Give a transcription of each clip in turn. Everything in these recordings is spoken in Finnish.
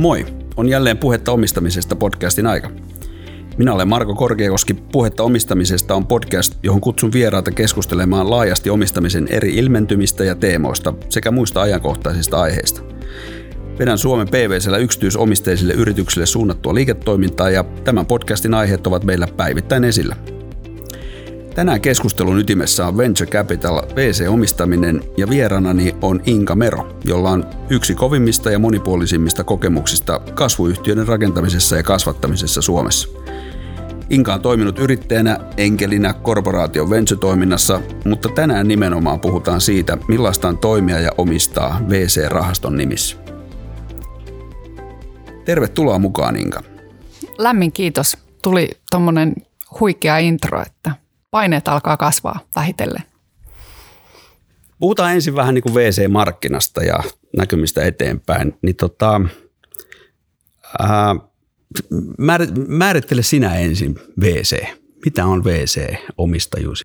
Moi! On jälleen puhetta omistamisesta podcastin aika. Minä olen Marko Korkeakoski. Puhetta omistamisesta on podcast, johon kutsun vieraita keskustelemaan laajasti omistamisen eri ilmentymistä ja teemoista sekä muista ajankohtaisista aiheista. Vedän Suomen PVCllä yksityisomisteisille yrityksille suunnattua liiketoimintaa ja tämän podcastin aiheet ovat meillä päivittäin esillä. Tänään keskustelun ytimessä on Venture Capital VC-omistaminen ja vieranani on Inka Mero, jolla on yksi kovimmista ja monipuolisimmista kokemuksista kasvuyhtiöiden rakentamisessa ja kasvattamisessa Suomessa. Inka on toiminut yrittäjänä, enkelinä, korporaation venture-toiminnassa, mutta tänään nimenomaan puhutaan siitä, millaista on toimia ja omistaa VC-rahaston nimissä. Tervetuloa mukaan Inka. Lämmin kiitos. Tuli tuommoinen huikea intro, että paineet alkaa kasvaa vähitellen. Puhutaan ensin vähän niin kuin VC-markkinasta ja näkymistä eteenpäin. Niin tota, ää, määrittele sinä ensin VC. Mitä on VC-omistajuus?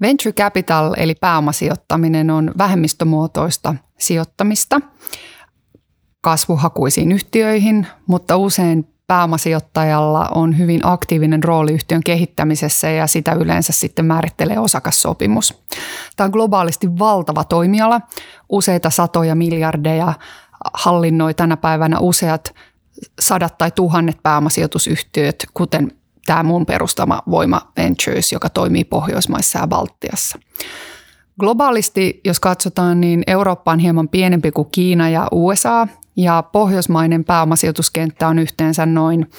Venture capital eli pääomasijoittaminen on vähemmistömuotoista sijoittamista kasvuhakuisiin yhtiöihin, mutta usein pääomasijoittajalla on hyvin aktiivinen rooli yhtiön kehittämisessä ja sitä yleensä sitten määrittelee osakassopimus. Tämä on globaalisti valtava toimiala. Useita satoja miljardeja hallinnoi tänä päivänä useat sadat tai tuhannet pääomasijoitusyhtiöt, kuten tämä mun perustama Voima Ventures, joka toimii Pohjoismaissa ja Baltiassa. Globaalisti, jos katsotaan, niin Eurooppa on hieman pienempi kuin Kiina ja USA, ja pohjoismainen pääomasijoituskenttä on yhteensä noin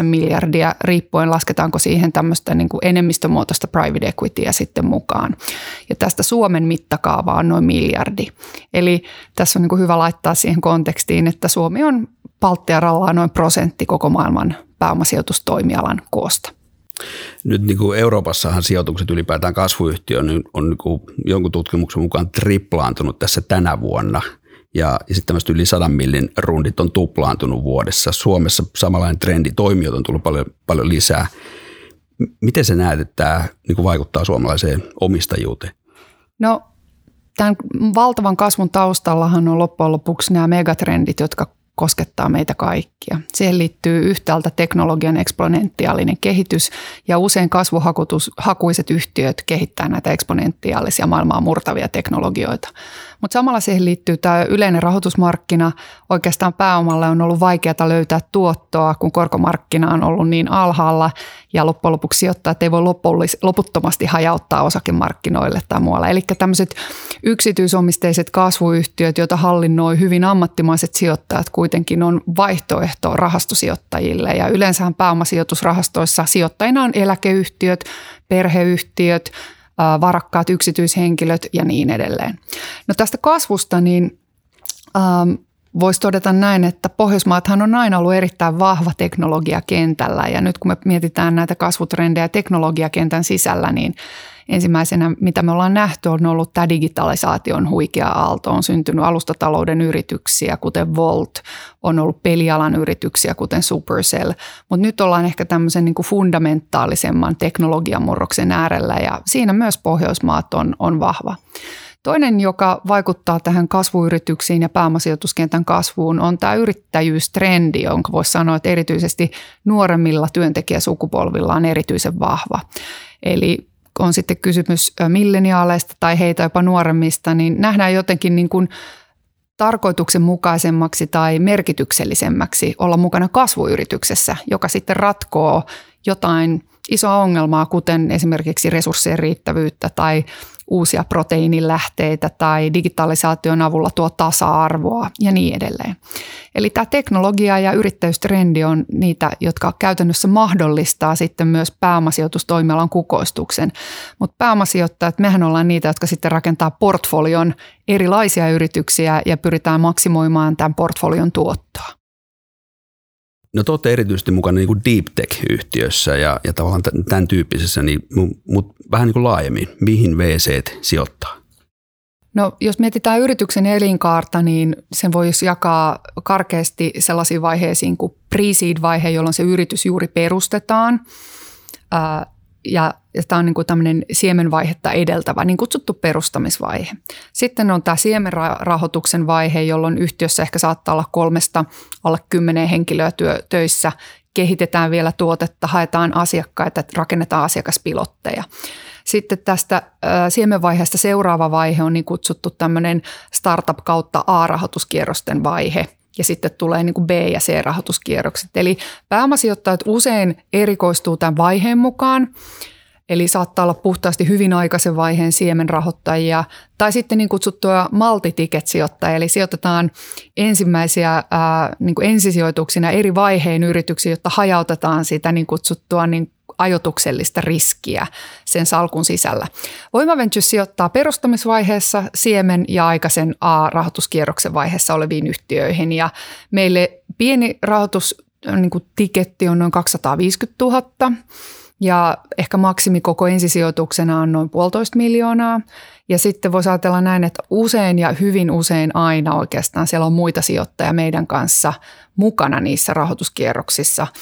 7-9 miljardia, riippuen lasketaanko siihen tämmöistä niin kuin enemmistömuotoista private equityä sitten mukaan. Ja tästä Suomen mittakaava on noin miljardi. Eli tässä on niin kuin hyvä laittaa siihen kontekstiin, että Suomi on Baltiaralla noin prosentti koko maailman pääomasijoitustoimialan koosta. Nyt niin kuin Euroopassahan sijoitukset ylipäätään kasvuyhtiöön on niin kuin jonkun tutkimuksen mukaan triplaantunut tässä tänä vuonna – ja, ja sitten tämmöiset yli sadan millin rundit on tuplaantunut vuodessa. Suomessa samanlainen trendi, toimijoita on tullut paljon, paljon lisää. Miten se näet, että tämä niin vaikuttaa suomalaiseen omistajuuteen? No tämän valtavan kasvun taustallahan on loppujen lopuksi nämä megatrendit, jotka koskettaa meitä kaikkia. Siihen liittyy yhtäältä teknologian eksponentiaalinen kehitys ja usein kasvuhakuiset yhtiöt kehittää näitä eksponentiaalisia maailmaa murtavia teknologioita. Mutta samalla siihen liittyy tämä yleinen rahoitusmarkkina. Oikeastaan pääomalle on ollut vaikeaa löytää tuottoa, kun korkomarkkina on ollut niin alhaalla ja loppujen lopuksi sijoittajat ei voi loputtomasti hajauttaa osakemarkkinoille tai muualle. Eli tämmöiset yksityisomisteiset kasvuyhtiöt, joita hallinnoi hyvin ammattimaiset sijoittajat, kuitenkin on vaihtoehto rahastosijoittajille. Ja yleensähän pääomasijoitusrahastoissa sijoittajina on eläkeyhtiöt, perheyhtiöt, varakkaat yksityishenkilöt ja niin edelleen. No tästä kasvusta niin ähm, voisi todeta näin, että Pohjoismaathan on aina ollut erittäin vahva teknologiakentällä ja nyt kun me mietitään näitä kasvutrendejä teknologiakentän sisällä, niin ensimmäisenä, mitä me ollaan nähty, on ollut tämä digitalisaation huikea aalto. On syntynyt alustatalouden yrityksiä, kuten Volt, on ollut pelialan yrityksiä, kuten Supercell, mutta nyt ollaan ehkä tämmöisen niin kuin fundamentaalisemman teknologiamurroksen äärellä ja siinä myös Pohjoismaat on, on vahva. Toinen, joka vaikuttaa tähän kasvuyrityksiin ja pääomasijoituskentän kasvuun, on tämä yrittäjyystrendi, jonka voisi sanoa, että erityisesti nuoremmilla työntekijäsukupolvilla on erityisen vahva. Eli on sitten kysymys milleniaaleista tai heitä jopa nuoremmista, niin nähdään jotenkin niin kuin tarkoituksenmukaisemmaksi tai merkityksellisemmäksi olla mukana kasvuyrityksessä, joka sitten ratkoo jotain isoa ongelmaa, kuten esimerkiksi resurssien riittävyyttä tai uusia proteiinilähteitä tai digitalisaation avulla tuo tasa-arvoa ja niin edelleen. Eli tämä teknologia ja yrittäjyystrendi on niitä, jotka käytännössä mahdollistaa sitten myös pääomasijoitustoimialan kukoistuksen. Mutta pääomasijoittajat, mehän ollaan niitä, jotka sitten rakentaa portfolion erilaisia yrityksiä ja pyritään maksimoimaan tämän portfolion tuottoa. No te olette erityisesti mukana niin kuin deep tech-yhtiössä ja, ja tavallaan tämän tyyppisessä, niin, mutta vähän niin kuin laajemmin, mihin VC sijoittaa? No jos mietitään yrityksen elinkaarta, niin sen voisi jakaa karkeasti sellaisiin vaiheisiin kuin pre-seed-vaihe, jolloin se yritys juuri perustetaan. Ja, ja tämä on niin kuin tämmöinen siemenvaihetta edeltävä, niin kutsuttu perustamisvaihe. Sitten on tämä siemenrahoituksen vaihe, jolloin yhtiössä ehkä saattaa olla kolmesta alle kymmenen henkilöä työ, töissä. Kehitetään vielä tuotetta, haetaan asiakkaita, rakennetaan asiakaspilotteja. Sitten tästä siemenvaiheesta seuraava vaihe on niin kutsuttu tämmöinen startup kautta A-rahoituskierrosten vaihe – ja sitten tulee niin kuin B- ja C-rahoituskierrokset. Eli pääomasijoittajat usein erikoistuu tämän vaiheen mukaan, eli saattaa olla puhtaasti hyvin aikaisen vaiheen siemenrahoittajia tai sitten niin kutsuttua multiticket-sijoittajia, eli sijoitetaan ensimmäisiä ää, niin kuin ensisijoituksina eri vaiheen yrityksiä, jotta hajautetaan sitä niin kutsuttua niin ajotuksellista riskiä sen salkun sisällä. Voima sijoittaa perustamisvaiheessa siemen ja aikaisen A-rahoituskierroksen vaiheessa oleviin yhtiöihin ja meille pieni rahoitus niin kuin tiketti on noin 250 000 ja ehkä maksimikoko ensisijoituksena on noin puolitoista miljoonaa. Ja sitten voisi ajatella näin, että usein ja hyvin usein aina oikeastaan siellä on muita sijoittajia meidän kanssa mukana niissä rahoituskierroksissa –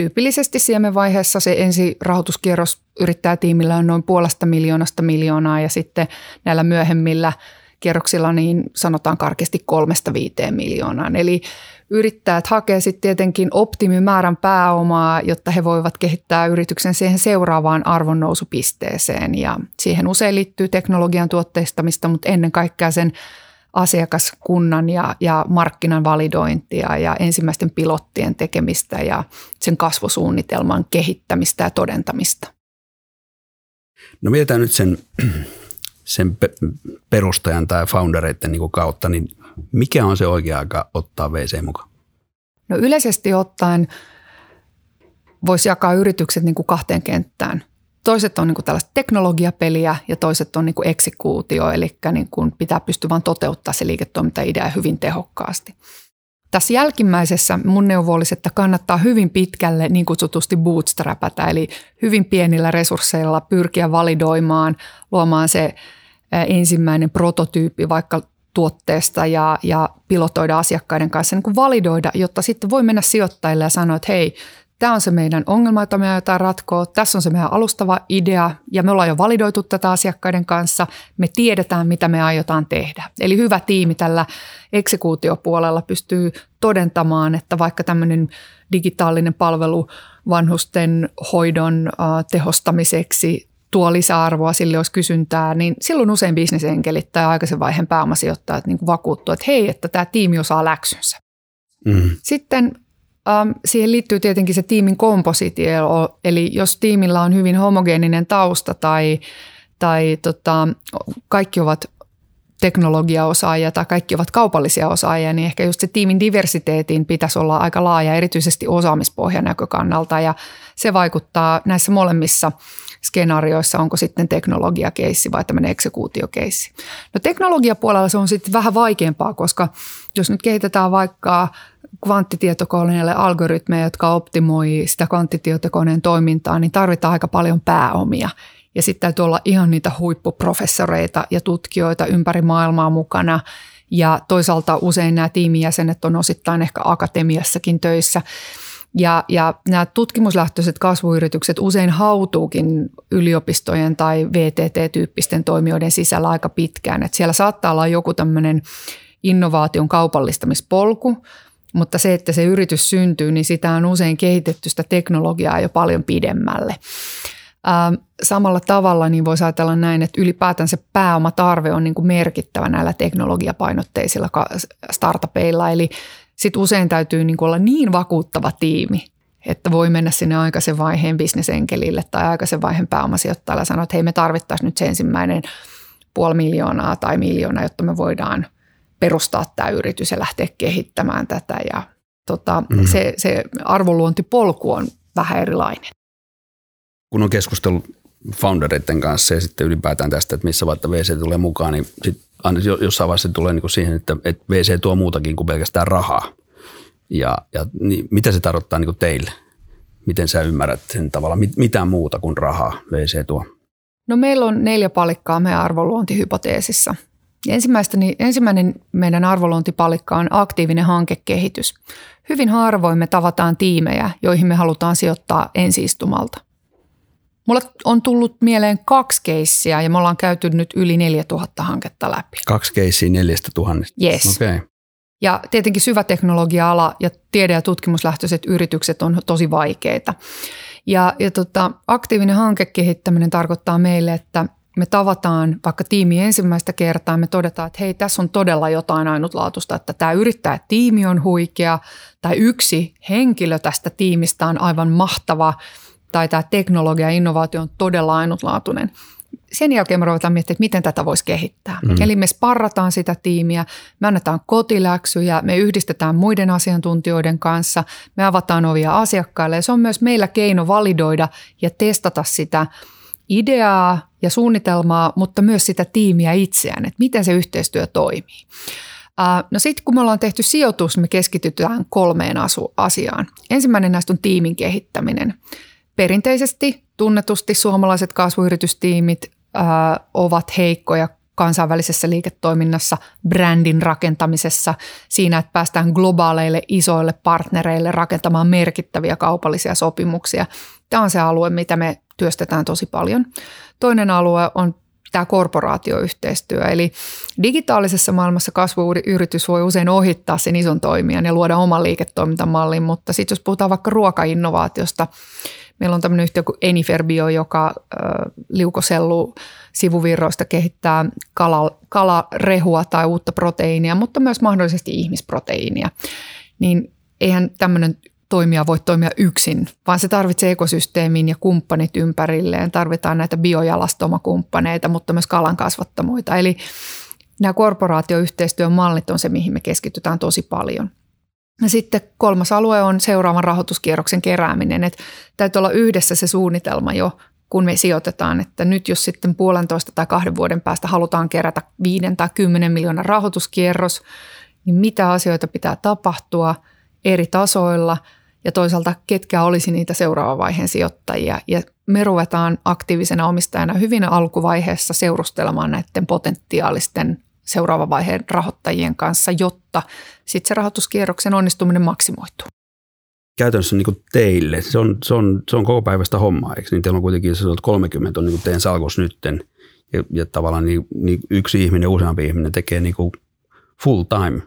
tyypillisesti siemenvaiheessa se ensi rahoituskierros yrittää tiimillä on noin puolesta miljoonasta miljoonaa ja sitten näillä myöhemmillä kierroksilla niin sanotaan karkeasti kolmesta viiteen miljoonaan. Eli yrittäjät hakee sitten tietenkin optimimäärän pääomaa, jotta he voivat kehittää yrityksen siihen seuraavaan arvonnousupisteeseen ja siihen usein liittyy teknologian tuotteistamista, mutta ennen kaikkea sen asiakaskunnan ja, ja markkinan validointia ja ensimmäisten pilottien tekemistä ja sen kasvusuunnitelman kehittämistä ja todentamista. No mietitään nyt sen, sen perustajan tai foundereiden niin kautta, niin mikä on se oikea aika ottaa VC mukaan? No yleisesti ottaen voisi jakaa yritykset niin kuin kahteen kenttään. Toiset on niin tällaista teknologiapeliä ja toiset on niin kuin eksekuutio, eli niin pitää pystyä vain toteuttaa se liiketoimintaidea hyvin tehokkaasti. Tässä jälkimmäisessä mun neuvo olisi, että kannattaa hyvin pitkälle niin kutsutusti bootstrapata, eli hyvin pienillä resursseilla pyrkiä validoimaan, luomaan se ensimmäinen prototyyppi vaikka tuotteesta ja, ja pilotoida asiakkaiden kanssa, niin validoida, jotta sitten voi mennä sijoittajille ja sanoa, että hei, Tämä on se meidän ongelma, jota me aiotaan ratkoa. Tässä on se meidän alustava idea ja me ollaan jo validoitu tätä asiakkaiden kanssa. Me tiedetään, mitä me aiotaan tehdä. Eli hyvä tiimi tällä eksekuutiopuolella pystyy todentamaan, että vaikka tämmöinen digitaalinen palvelu vanhusten hoidon tehostamiseksi tuo lisäarvoa, sille olisi kysyntää, niin silloin usein bisnesenkelit tai aikaisen vaiheen pääomasijoittajat niin vakuuttuu, että hei, että tämä tiimi osaa läksynsä. Mm. Sitten Um, siihen liittyy tietenkin se tiimin kompositio, eli jos tiimillä on hyvin homogeeninen tausta tai, tai tota, kaikki ovat teknologiaosaajia tai kaikki ovat kaupallisia osaajia, niin ehkä just se tiimin diversiteetin pitäisi olla aika laaja, erityisesti osaamispohjan näkökannalta ja se vaikuttaa näissä molemmissa skenaarioissa, onko sitten teknologiakeissi vai tämmöinen eksekuutiokeissi. No teknologiapuolella se on sitten vähän vaikeampaa, koska jos nyt kehitetään vaikka kvanttitietokoneelle algoritmeja, jotka optimoi sitä kvanttitietokoneen toimintaa, niin tarvitaan aika paljon pääomia. Ja sitten täytyy olla ihan niitä huippuprofessoreita ja tutkijoita ympäri maailmaa mukana. Ja toisaalta usein nämä tiimijäsenet on osittain ehkä akatemiassakin töissä. Ja, ja nämä tutkimuslähtöiset kasvuyritykset usein hautuukin yliopistojen tai VTT-tyyppisten toimijoiden sisällä aika pitkään. Et siellä saattaa olla joku tämmöinen innovaation kaupallistamispolku, mutta se, että se yritys syntyy, niin sitä on usein kehitetty sitä teknologiaa jo paljon pidemmälle. Ähm, samalla tavalla niin voisi ajatella näin, että ylipäätään se pääomatarve on niin kuin merkittävä näillä teknologiapainotteisilla startupeilla. Eli sit usein täytyy niin olla niin vakuuttava tiimi, että voi mennä sinne aikaisen vaiheen bisnesenkelille tai aikaisen vaiheen pääomasijoittajalle ja sanoa, että hei me tarvittaisiin nyt se ensimmäinen puoli miljoonaa tai miljoonaa, jotta me voidaan – perustaa tämä yritys ja lähteä kehittämään tätä. Ja tota, mm. se, se arvoluontipolku on vähän erilainen. Kun on keskustellut foundereiden kanssa ja sitten ylipäätään tästä, että missä vaiheessa VC tulee mukaan, niin sit aina jossain vaiheessa tulee niin kuin siihen, että, että VC tuo muutakin kuin pelkästään rahaa. Ja, ja niin, mitä se tarkoittaa niin kuin teille? Miten sä ymmärrät sen tavalla, mit, mitään muuta kuin rahaa VC tuo? No meillä on neljä palikkaa meidän arvoluontihypoteesissa – Ensimmäistä, niin ensimmäinen meidän arvoluontipalikka on aktiivinen hankekehitys. Hyvin harvoin me tavataan tiimejä, joihin me halutaan sijoittaa ensiistumalta. Mulla on tullut mieleen kaksi keissiä ja me ollaan käyty nyt yli 4000 hanketta läpi. Kaksi keissiä neljästä tuhannesta? Yes. Okay. Ja tietenkin syvä teknologia-ala ja tiede- ja tutkimuslähtöiset yritykset on tosi vaikeita. Ja, ja tota, aktiivinen hankekehittäminen tarkoittaa meille, että me tavataan vaikka tiimi ensimmäistä kertaa, me todetaan, että hei, tässä on todella jotain ainutlaatuista, että tämä yrittää tiimi on huikea tai yksi henkilö tästä tiimistä on aivan mahtava tai tämä teknologia ja innovaatio on todella ainutlaatuinen. Sen jälkeen me ruvetaan miettimään, että miten tätä voisi kehittää. Mm. Eli me sparrataan sitä tiimiä, me annetaan kotiläksyjä, me yhdistetään muiden asiantuntijoiden kanssa, me avataan ovia asiakkaille ja se on myös meillä keino validoida ja testata sitä – ideaa ja suunnitelmaa, mutta myös sitä tiimiä itseään, että miten se yhteistyö toimii. No sitten kun me ollaan tehty sijoitus, me keskitytään kolmeen asu- asiaan. Ensimmäinen näistä on tiimin kehittäminen. Perinteisesti tunnetusti suomalaiset kasvuyritystiimit ää, ovat heikkoja kansainvälisessä liiketoiminnassa, brändin rakentamisessa, siinä, että päästään globaaleille isoille partnereille rakentamaan merkittäviä kaupallisia sopimuksia. Tämä on se alue, mitä me työstetään tosi paljon. Toinen alue on tämä korporaatioyhteistyö. Eli digitaalisessa maailmassa kasvuyritys voi usein ohittaa sen ison toimijan ja luoda oman liiketoimintamallin, mutta sitten jos puhutaan vaikka ruokainnovaatiosta, meillä on tämmöinen yhtiö kuin Eniferbio, joka liukosellu sivuvirroista kehittää kala, kalarehua tai uutta proteiinia, mutta myös mahdollisesti ihmisproteiinia. Niin eihän tämmöinen toimija voi toimia yksin, vaan se tarvitsee ekosysteemin ja kumppanit ympärilleen. Tarvitaan näitä biojalastomakumppaneita, mutta myös kalan kasvattamoita. Eli nämä korporaatioyhteistyön mallit on se, mihin me keskitytään tosi paljon. Ja sitten kolmas alue on seuraavan rahoituskierroksen kerääminen. Että täytyy olla yhdessä se suunnitelma jo, kun me sijoitetaan, että nyt jos sitten puolentoista tai kahden vuoden päästä halutaan kerätä viiden tai kymmenen miljoonan rahoituskierros, niin mitä asioita pitää tapahtua eri tasoilla – ja toisaalta ketkä olisi niitä seuraavan vaiheen sijoittajia. Ja me ruvetaan aktiivisena omistajana hyvin alkuvaiheessa seurustelemaan näiden potentiaalisten seuraavan vaiheen rahoittajien kanssa, jotta sitten se rahoituskierroksen onnistuminen maksimoituu. Käytännössä niin teille, se on, se, on, se on koko päivästä hommaa, eikö? Niin teillä on kuitenkin se 30 on niin teidän salkos nytten, ja, ja tavallaan niin, niin yksi ihminen, useampi ihminen tekee niin full time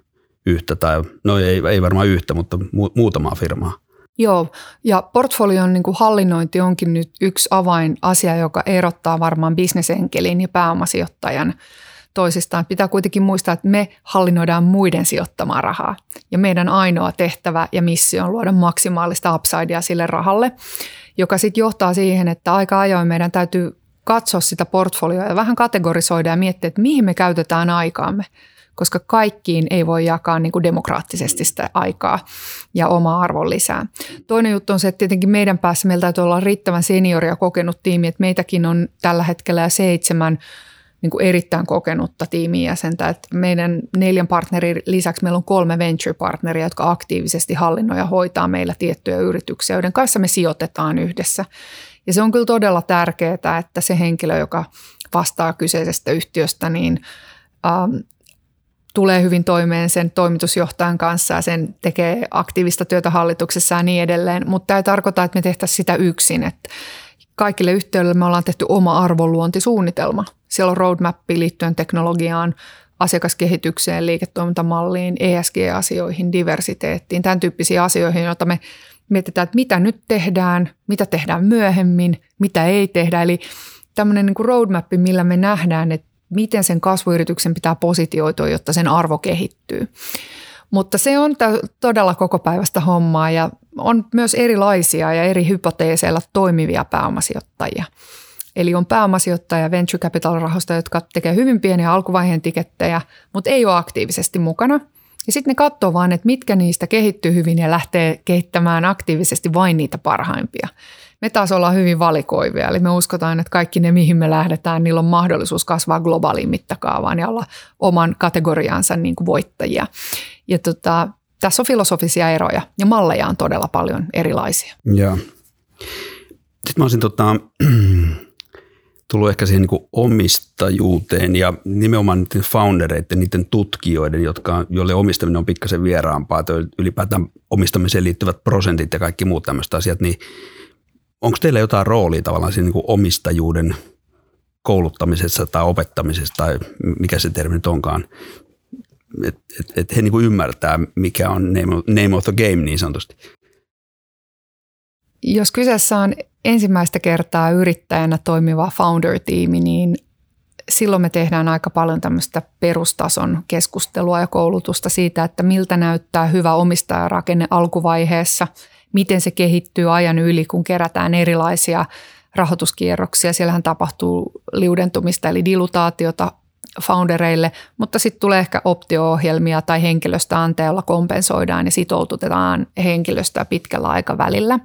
yhtä, tai no ei, ei varmaan yhtä, mutta mu, muutamaa firmaa. Joo, ja portfolion niin kuin hallinnointi onkin nyt yksi avainasia, joka erottaa varmaan bisnesenkelin ja pääomasijoittajan toisistaan. Pitää kuitenkin muistaa, että me hallinnoidaan muiden sijoittamaa rahaa. Ja meidän ainoa tehtävä ja missio on luoda maksimaalista upsidea sille rahalle, joka sitten johtaa siihen, että aika ajoin meidän täytyy katsoa sitä portfolioa ja vähän kategorisoida ja miettiä, että mihin me käytetään aikaamme – koska kaikkiin ei voi jakaa niin kuin demokraattisesti sitä aikaa ja omaa arvon lisää. Toinen juttu on se, että tietenkin meidän päässä meillä täytyy olla riittävän seniori ja kokenut tiimi, että meitäkin on tällä hetkellä seitsemän niin kuin erittäin kokenutta tiimijäsentä. Että meidän neljän partnerin lisäksi meillä on kolme venture-partneria, jotka aktiivisesti hallinnoi ja hoitaa meillä tiettyjä yrityksiä, joiden kanssa me sijoitetaan yhdessä. Ja se on kyllä todella tärkeää, että se henkilö, joka vastaa kyseisestä yhtiöstä, niin ähm, tulee hyvin toimeen sen toimitusjohtajan kanssa ja sen tekee aktiivista työtä hallituksessa ja niin edelleen. Mutta tämä ei tarkoita, että me tehtäisiin sitä yksin. Että kaikille yhtiöille me ollaan tehty oma arvonluontisuunnitelma. Siellä on roadmap liittyen teknologiaan, asiakaskehitykseen, liiketoimintamalliin, ESG-asioihin, diversiteettiin, tämän tyyppisiin asioihin, joita me mietitään, että mitä nyt tehdään, mitä tehdään myöhemmin, mitä ei tehdä. Eli tämmöinen niin roadmap, millä me nähdään, että miten sen kasvuyrityksen pitää positioitua, jotta sen arvo kehittyy. Mutta se on todella koko päivästä hommaa ja on myös erilaisia ja eri hypoteeseilla toimivia pääomasijoittajia. Eli on pääomasijoittaja venture capital rahoista, jotka tekee hyvin pieniä alkuvaiheen tikettejä, mutta ei ole aktiivisesti mukana. Ja sitten ne katsoo vaan, että mitkä niistä kehittyy hyvin ja lähtee kehittämään aktiivisesti vain niitä parhaimpia me taas ollaan hyvin valikoivia. Eli me uskotaan, että kaikki ne, mihin me lähdetään, niillä on mahdollisuus kasvaa globaaliin mittakaavaan ja olla oman kategoriansa niin kuin voittajia. Ja tota, tässä on filosofisia eroja ja malleja on todella paljon erilaisia. Joo. Sitten mä olisin tota, tullut ehkä siihen niin omistajuuteen ja nimenomaan niiden foundereiden, niiden tutkijoiden, jotka, joille omistaminen on pikkasen vieraampaa, tai ylipäätään omistamiseen liittyvät prosentit ja kaikki muut tämmöiset asiat, niin onko teillä jotain roolia tavallaan siinä niin omistajuuden kouluttamisessa tai opettamisessa tai mikä se termi nyt onkaan, että et, et he niin kuin ymmärtää, mikä on name of, name of the game niin sanotusti. Jos kyseessä on ensimmäistä kertaa yrittäjänä toimiva founder-tiimi, niin silloin me tehdään aika paljon tämmöistä perustason keskustelua ja koulutusta siitä, että miltä näyttää hyvä omistajarakenne alkuvaiheessa, miten se kehittyy ajan yli, kun kerätään erilaisia rahoituskierroksia. Siellähän tapahtuu liudentumista eli dilutaatiota foundereille, mutta sitten tulee ehkä optio-ohjelmia tai henkilöstöanteella kompensoidaan ja sitoututetaan henkilöstöä pitkällä aikavälillä.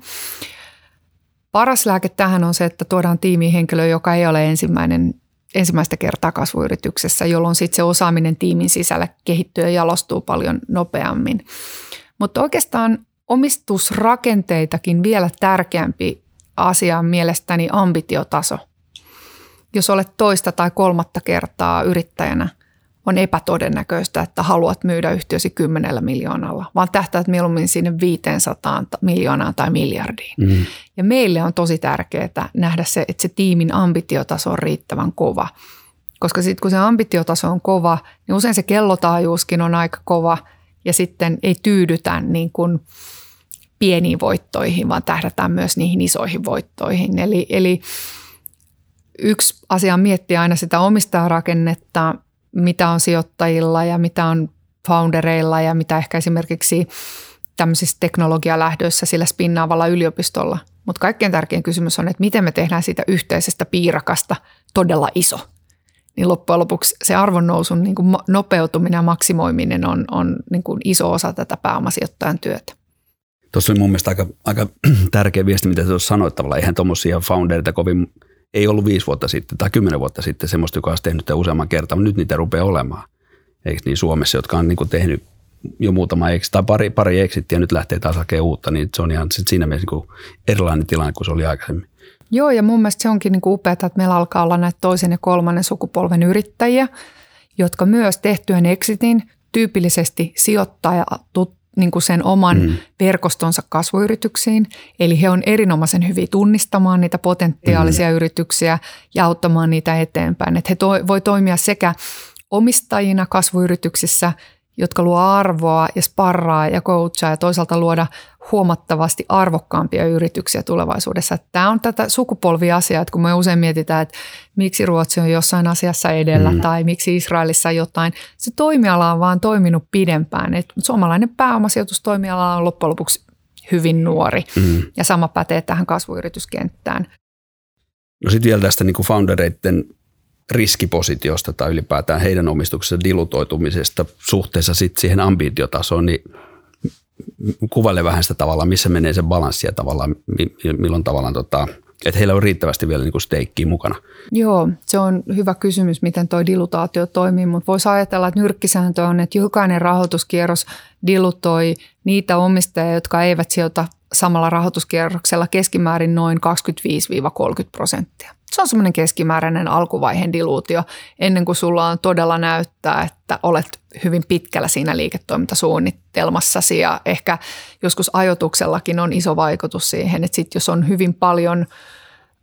Paras lääke tähän on se, että tuodaan tiimiin henkilö, joka ei ole ensimmäinen, ensimmäistä kertaa kasvuyrityksessä, jolloin sitten se osaaminen tiimin sisällä kehittyy ja jalostuu paljon nopeammin. Mutta oikeastaan omistusrakenteitakin vielä tärkeämpi asia on mielestäni ambitiotaso. Jos olet toista tai kolmatta kertaa yrittäjänä, on epätodennäköistä, että haluat myydä yhtiösi kymmenellä miljoonalla, vaan tähtäät mieluummin sinne 500 miljoonaan tai miljardiin. Mm. Ja meille on tosi tärkeää nähdä se, että se tiimin ambitiotaso on riittävän kova. Koska sitten kun se ambitiotaso on kova, niin usein se kellotaajuuskin on aika kova ja sitten ei tyydytä niin kuin pieniin voittoihin, vaan tähdätään myös niihin isoihin voittoihin. Eli, eli yksi asia on miettiä aina sitä omistajarakennetta, mitä on sijoittajilla ja mitä on foundereilla ja mitä ehkä esimerkiksi tämmöisissä teknologialähdöissä sillä spinnaavalla yliopistolla. Mutta kaikkein tärkein kysymys on, että miten me tehdään siitä yhteisestä piirakasta todella iso. Niin loppujen lopuksi se arvonnousun niin kuin nopeutuminen ja maksimoiminen on, on niin kuin iso osa tätä pääomasijoittajan työtä. Tuossa oli mun mielestä aika, aika tärkeä viesti, mitä tuossa sanoit tavallaan. Eihän tuommoisia founderita kovin, ei ollut viisi vuotta sitten tai kymmenen vuotta sitten semmoista, joka olisi tehnyt sitä useamman kertaa, mutta nyt niitä rupeaa olemaan. Eikö niin Suomessa, jotka on niin kuin tehnyt jo muutama exit tai pari, pari exittiä ja nyt lähtee taas hakemaan uutta, niin se on ihan sit siinä mielessä niin erilainen tilanne kuin se oli aikaisemmin. Joo, ja mun mielestä se onkin niin upeaa, että meillä alkaa olla näitä toisen ja kolmannen sukupolven yrittäjiä, jotka myös tehtyään exitin tyypillisesti sijoittaja niin kuin sen oman mm. verkostonsa kasvuyrityksiin. Eli he on erinomaisen hyviä tunnistamaan niitä potentiaalisia mm. yrityksiä ja auttamaan niitä eteenpäin. Että he to, voi toimia sekä omistajina kasvuyrityksissä – jotka luo arvoa ja sparraa ja coachaa ja toisaalta luoda huomattavasti arvokkaampia yrityksiä tulevaisuudessa. Tämä on tätä sukupolviasiaa, että kun me usein mietitään, että miksi Ruotsi on jossain asiassa edellä mm. tai miksi Israelissa jotain, se toimiala on vaan toiminut pidempään. Et suomalainen pääomasijoitustoimiala on loppujen lopuksi hyvin nuori mm. ja sama pätee tähän kasvuyrityskenttään. No sitten vielä tästä niin foundereiden riskipositiosta tai ylipäätään heidän omistuksensa dilutoitumisesta suhteessa sitten siihen ambitiotasoon, niin kuvaile vähän sitä tavallaan, missä menee se balanssi ja tavallaan, milloin tavallaan, tota, että heillä on riittävästi vielä niin steikkiä mukana. Joo, se on hyvä kysymys, miten tuo dilutaatio toimii, mutta voisi ajatella, että nyrkkisääntö on, että jokainen rahoituskierros dilutoi niitä omistajia, jotka eivät sijoita samalla rahoituskierroksella keskimäärin noin 25-30 prosenttia. Se on semmoinen keskimääräinen alkuvaiheen diluutio ennen kuin sulla on todella näyttää, että olet hyvin pitkällä siinä liiketoimintasuunnitelmassasi ja ehkä joskus ajotuksellakin on iso vaikutus siihen, että sit jos on hyvin paljon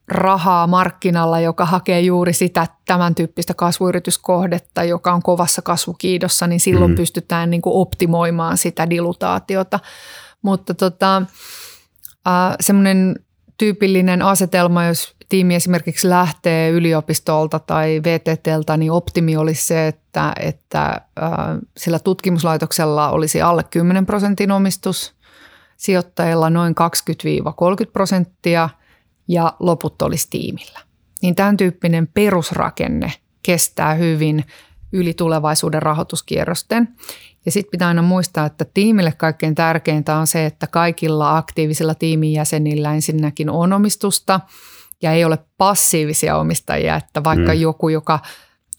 rahaa markkinalla, joka hakee juuri sitä tämän tyyppistä kasvuyrityskohdetta, joka on kovassa kasvukiidossa, niin silloin mm. pystytään niin kuin optimoimaan sitä dilutaatiota. Mutta tota, äh, semmoinen tyypillinen asetelma, jos tiimi esimerkiksi lähtee yliopistolta tai VTTltä, niin optimi olisi se, että, että sillä tutkimuslaitoksella olisi alle 10 prosentin omistus, sijoittajilla noin 20-30 prosenttia ja loput olisi tiimillä. Niin tämän tyyppinen perusrakenne kestää hyvin yli tulevaisuuden rahoituskierrosten. Ja sitten pitää aina muistaa, että tiimille kaikkein tärkeintä on se, että kaikilla aktiivisilla tiimin jäsenillä ensinnäkin on omistusta ja ei ole passiivisia omistajia, että vaikka mm. joku, joka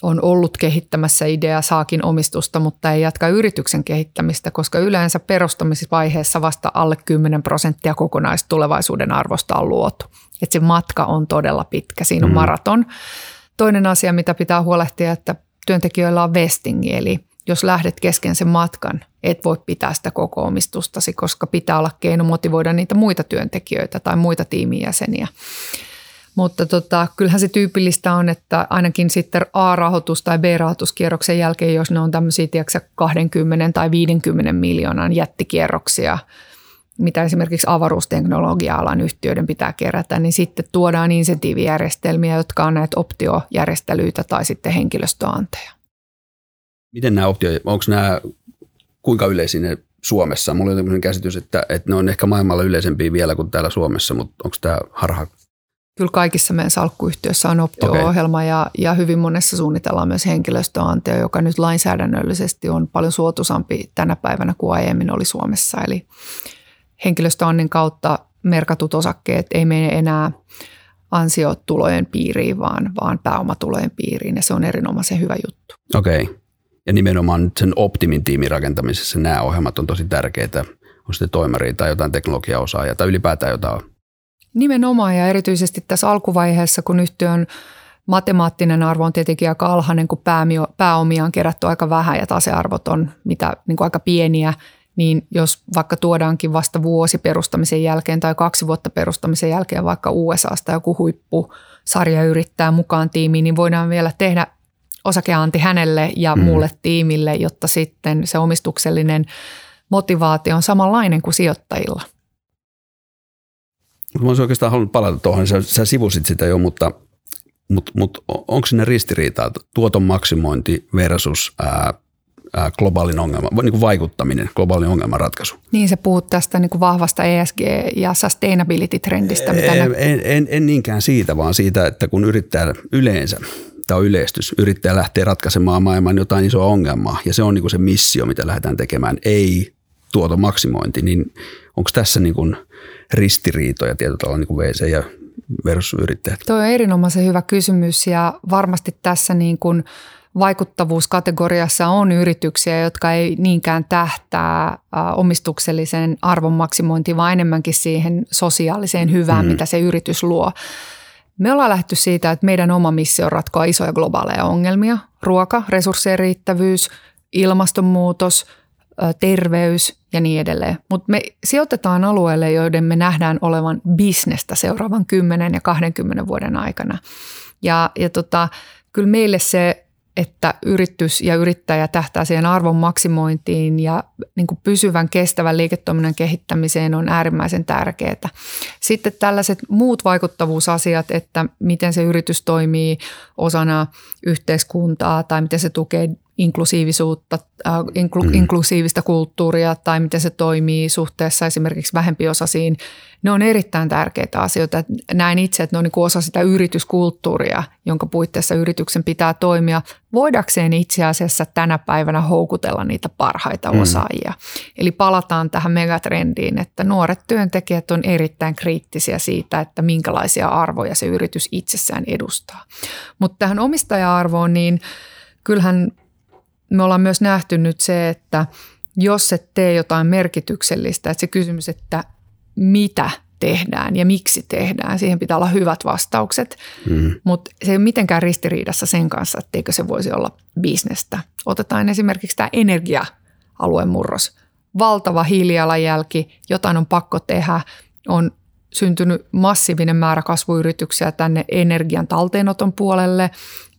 on ollut kehittämässä idea, saakin omistusta, mutta ei jatka yrityksen kehittämistä, koska yleensä perustamisvaiheessa vasta alle 10 prosenttia kokonaistulevaisuuden arvosta on luotu. Että se matka on todella pitkä, siinä on mm. maraton. Toinen asia, mitä pitää huolehtia, että työntekijöillä on vestingi, eli jos lähdet kesken sen matkan, et voi pitää sitä koko omistustasi, koska pitää olla keino motivoida niitä muita työntekijöitä tai muita tiimijäseniä. Mutta tota, kyllähän se tyypillistä on, että ainakin sitten A-rahoitus- tai B-rahoituskierroksen jälkeen, jos ne on tämmöisiä tiedätkö, 20 tai 50 miljoonan jättikierroksia, mitä esimerkiksi avaruusteknologia-alan yhtiöiden pitää kerätä, niin sitten tuodaan insentiivijärjestelmiä, jotka on näitä optiojärjestelyitä tai sitten henkilöstöanteja. Miten nämä optio, onko nämä, kuinka yleisiä ne Suomessa? Mulla on käsitys, että, että ne on ehkä maailmalla yleisempiä vielä kuin täällä Suomessa, mutta onko tämä harha Kyllä kaikissa meidän salkkuyhtiöissä on optio-ohjelma okay. ja, ja hyvin monessa suunnitellaan myös henkilöstöantia, joka nyt lainsäädännöllisesti on paljon suotuisampi tänä päivänä kuin aiemmin oli Suomessa. Eli henkilöstöannin kautta merkatut osakkeet ei mene enää ansiotulojen piiriin, vaan, vaan pääomatulojen piiriin ja se on erinomaisen hyvä juttu. Okei. Okay. Ja nimenomaan sen optimin tiimin rakentamisessa nämä ohjelmat on tosi tärkeitä. On sitten toimaria tai jotain teknologiaosaajaa tai ylipäätään jotain Nimenomaan ja erityisesti tässä alkuvaiheessa, kun yhtiön matemaattinen arvo on tietenkin aika alhainen, kun pääomia on kerätty aika vähän ja tasearvot on mitä, niin kuin aika pieniä, niin jos vaikka tuodaankin vasta vuosi perustamisen jälkeen tai kaksi vuotta perustamisen jälkeen vaikka USAsta joku huippu sarja yrittää mukaan tiimiin, niin voidaan vielä tehdä osakeanti hänelle ja mm. muulle tiimille, jotta sitten se omistuksellinen motivaatio on samanlainen kuin sijoittajilla – Mä olisin oikeastaan halunnut palata tuohon, sä, sä sivusit sitä jo, mutta, mutta, mutta onko sinne ristiriitaa tuoton maksimointi versus ää, ää, globaalin ongelma, niin kuin vaikuttaminen, globaalin ongelmanratkaisu? Niin sä puhut tästä niin kuin vahvasta ESG- ja sustainability-trendistä. Mitä en, ne... en, en, en niinkään siitä, vaan siitä, että kun yrittää yleensä, tämä on yleistys, yrittää lähteä ratkaisemaan maailman jotain isoa ongelmaa, ja se on niin kuin se missio, mitä lähdetään tekemään, ei tuoton maksimointi, niin onko tässä niin kuin ristiriitoja tietyllä tavalla niin kuin VC ja versus yrittäjät? Tuo on erinomaisen hyvä kysymys ja varmasti tässä niin kuin vaikuttavuuskategoriassa on yrityksiä, jotka ei niinkään tähtää omistuksellisen arvon maksimointiin, vaan enemmänkin siihen sosiaaliseen hyvään, mm. mitä se yritys luo. Me ollaan lähty siitä, että meidän oma missio on ratkoa isoja globaaleja ongelmia. Ruoka, resurssien riittävyys, ilmastonmuutos – terveys ja niin edelleen. Mutta me sijoitetaan alueelle, joiden me nähdään olevan bisnestä seuraavan 10 ja 20 vuoden aikana. Ja, ja tota, kyllä meille se että yritys ja yrittäjä tähtää siihen arvon maksimointiin ja niin kuin pysyvän kestävän liiketoiminnan kehittämiseen on äärimmäisen tärkeää. Sitten tällaiset muut vaikuttavuusasiat, että miten se yritys toimii osana yhteiskuntaa tai miten se tukee inklusiivisuutta, äh, inklu, mm. inklusiivista kulttuuria tai miten se toimii suhteessa esimerkiksi vähempiosaisiin. Ne on erittäin tärkeitä asioita. Näin itse, että ne on niin osa sitä yrityskulttuuria, jonka puitteissa yrityksen pitää toimia voidakseen itse asiassa tänä päivänä houkutella niitä parhaita mm. osaajia. Eli palataan tähän megatrendiin, että nuoret työntekijät on erittäin kriittisiä siitä, että minkälaisia arvoja se yritys itsessään edustaa. Mutta tähän omistaja-arvoon, niin kyllähän me ollaan myös nähty nyt se, että jos et tee jotain merkityksellistä, että se kysymys, että mitä tehdään ja miksi tehdään, siihen pitää olla hyvät vastaukset, mm. mutta se ei ole mitenkään ristiriidassa sen kanssa, etteikö se voisi olla bisnestä. Otetaan esimerkiksi tämä energia-alueen murros. Valtava hiilijalanjälki, jotain on pakko tehdä, on syntynyt massiivinen määrä kasvuyrityksiä tänne energian talteenoton puolelle,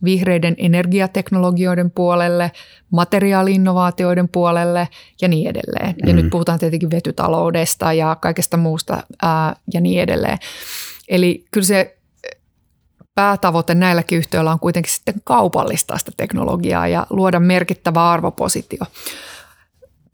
vihreiden energiateknologioiden puolelle, materiaaliinnovaatioiden puolelle ja niin edelleen. Mm. Ja nyt puhutaan tietenkin vetytaloudesta ja kaikesta muusta ää, ja niin edelleen. Eli kyllä se päätavoite näilläkin yhtiöillä on kuitenkin sitten kaupallistaa sitä teknologiaa ja luoda merkittävä arvopositio.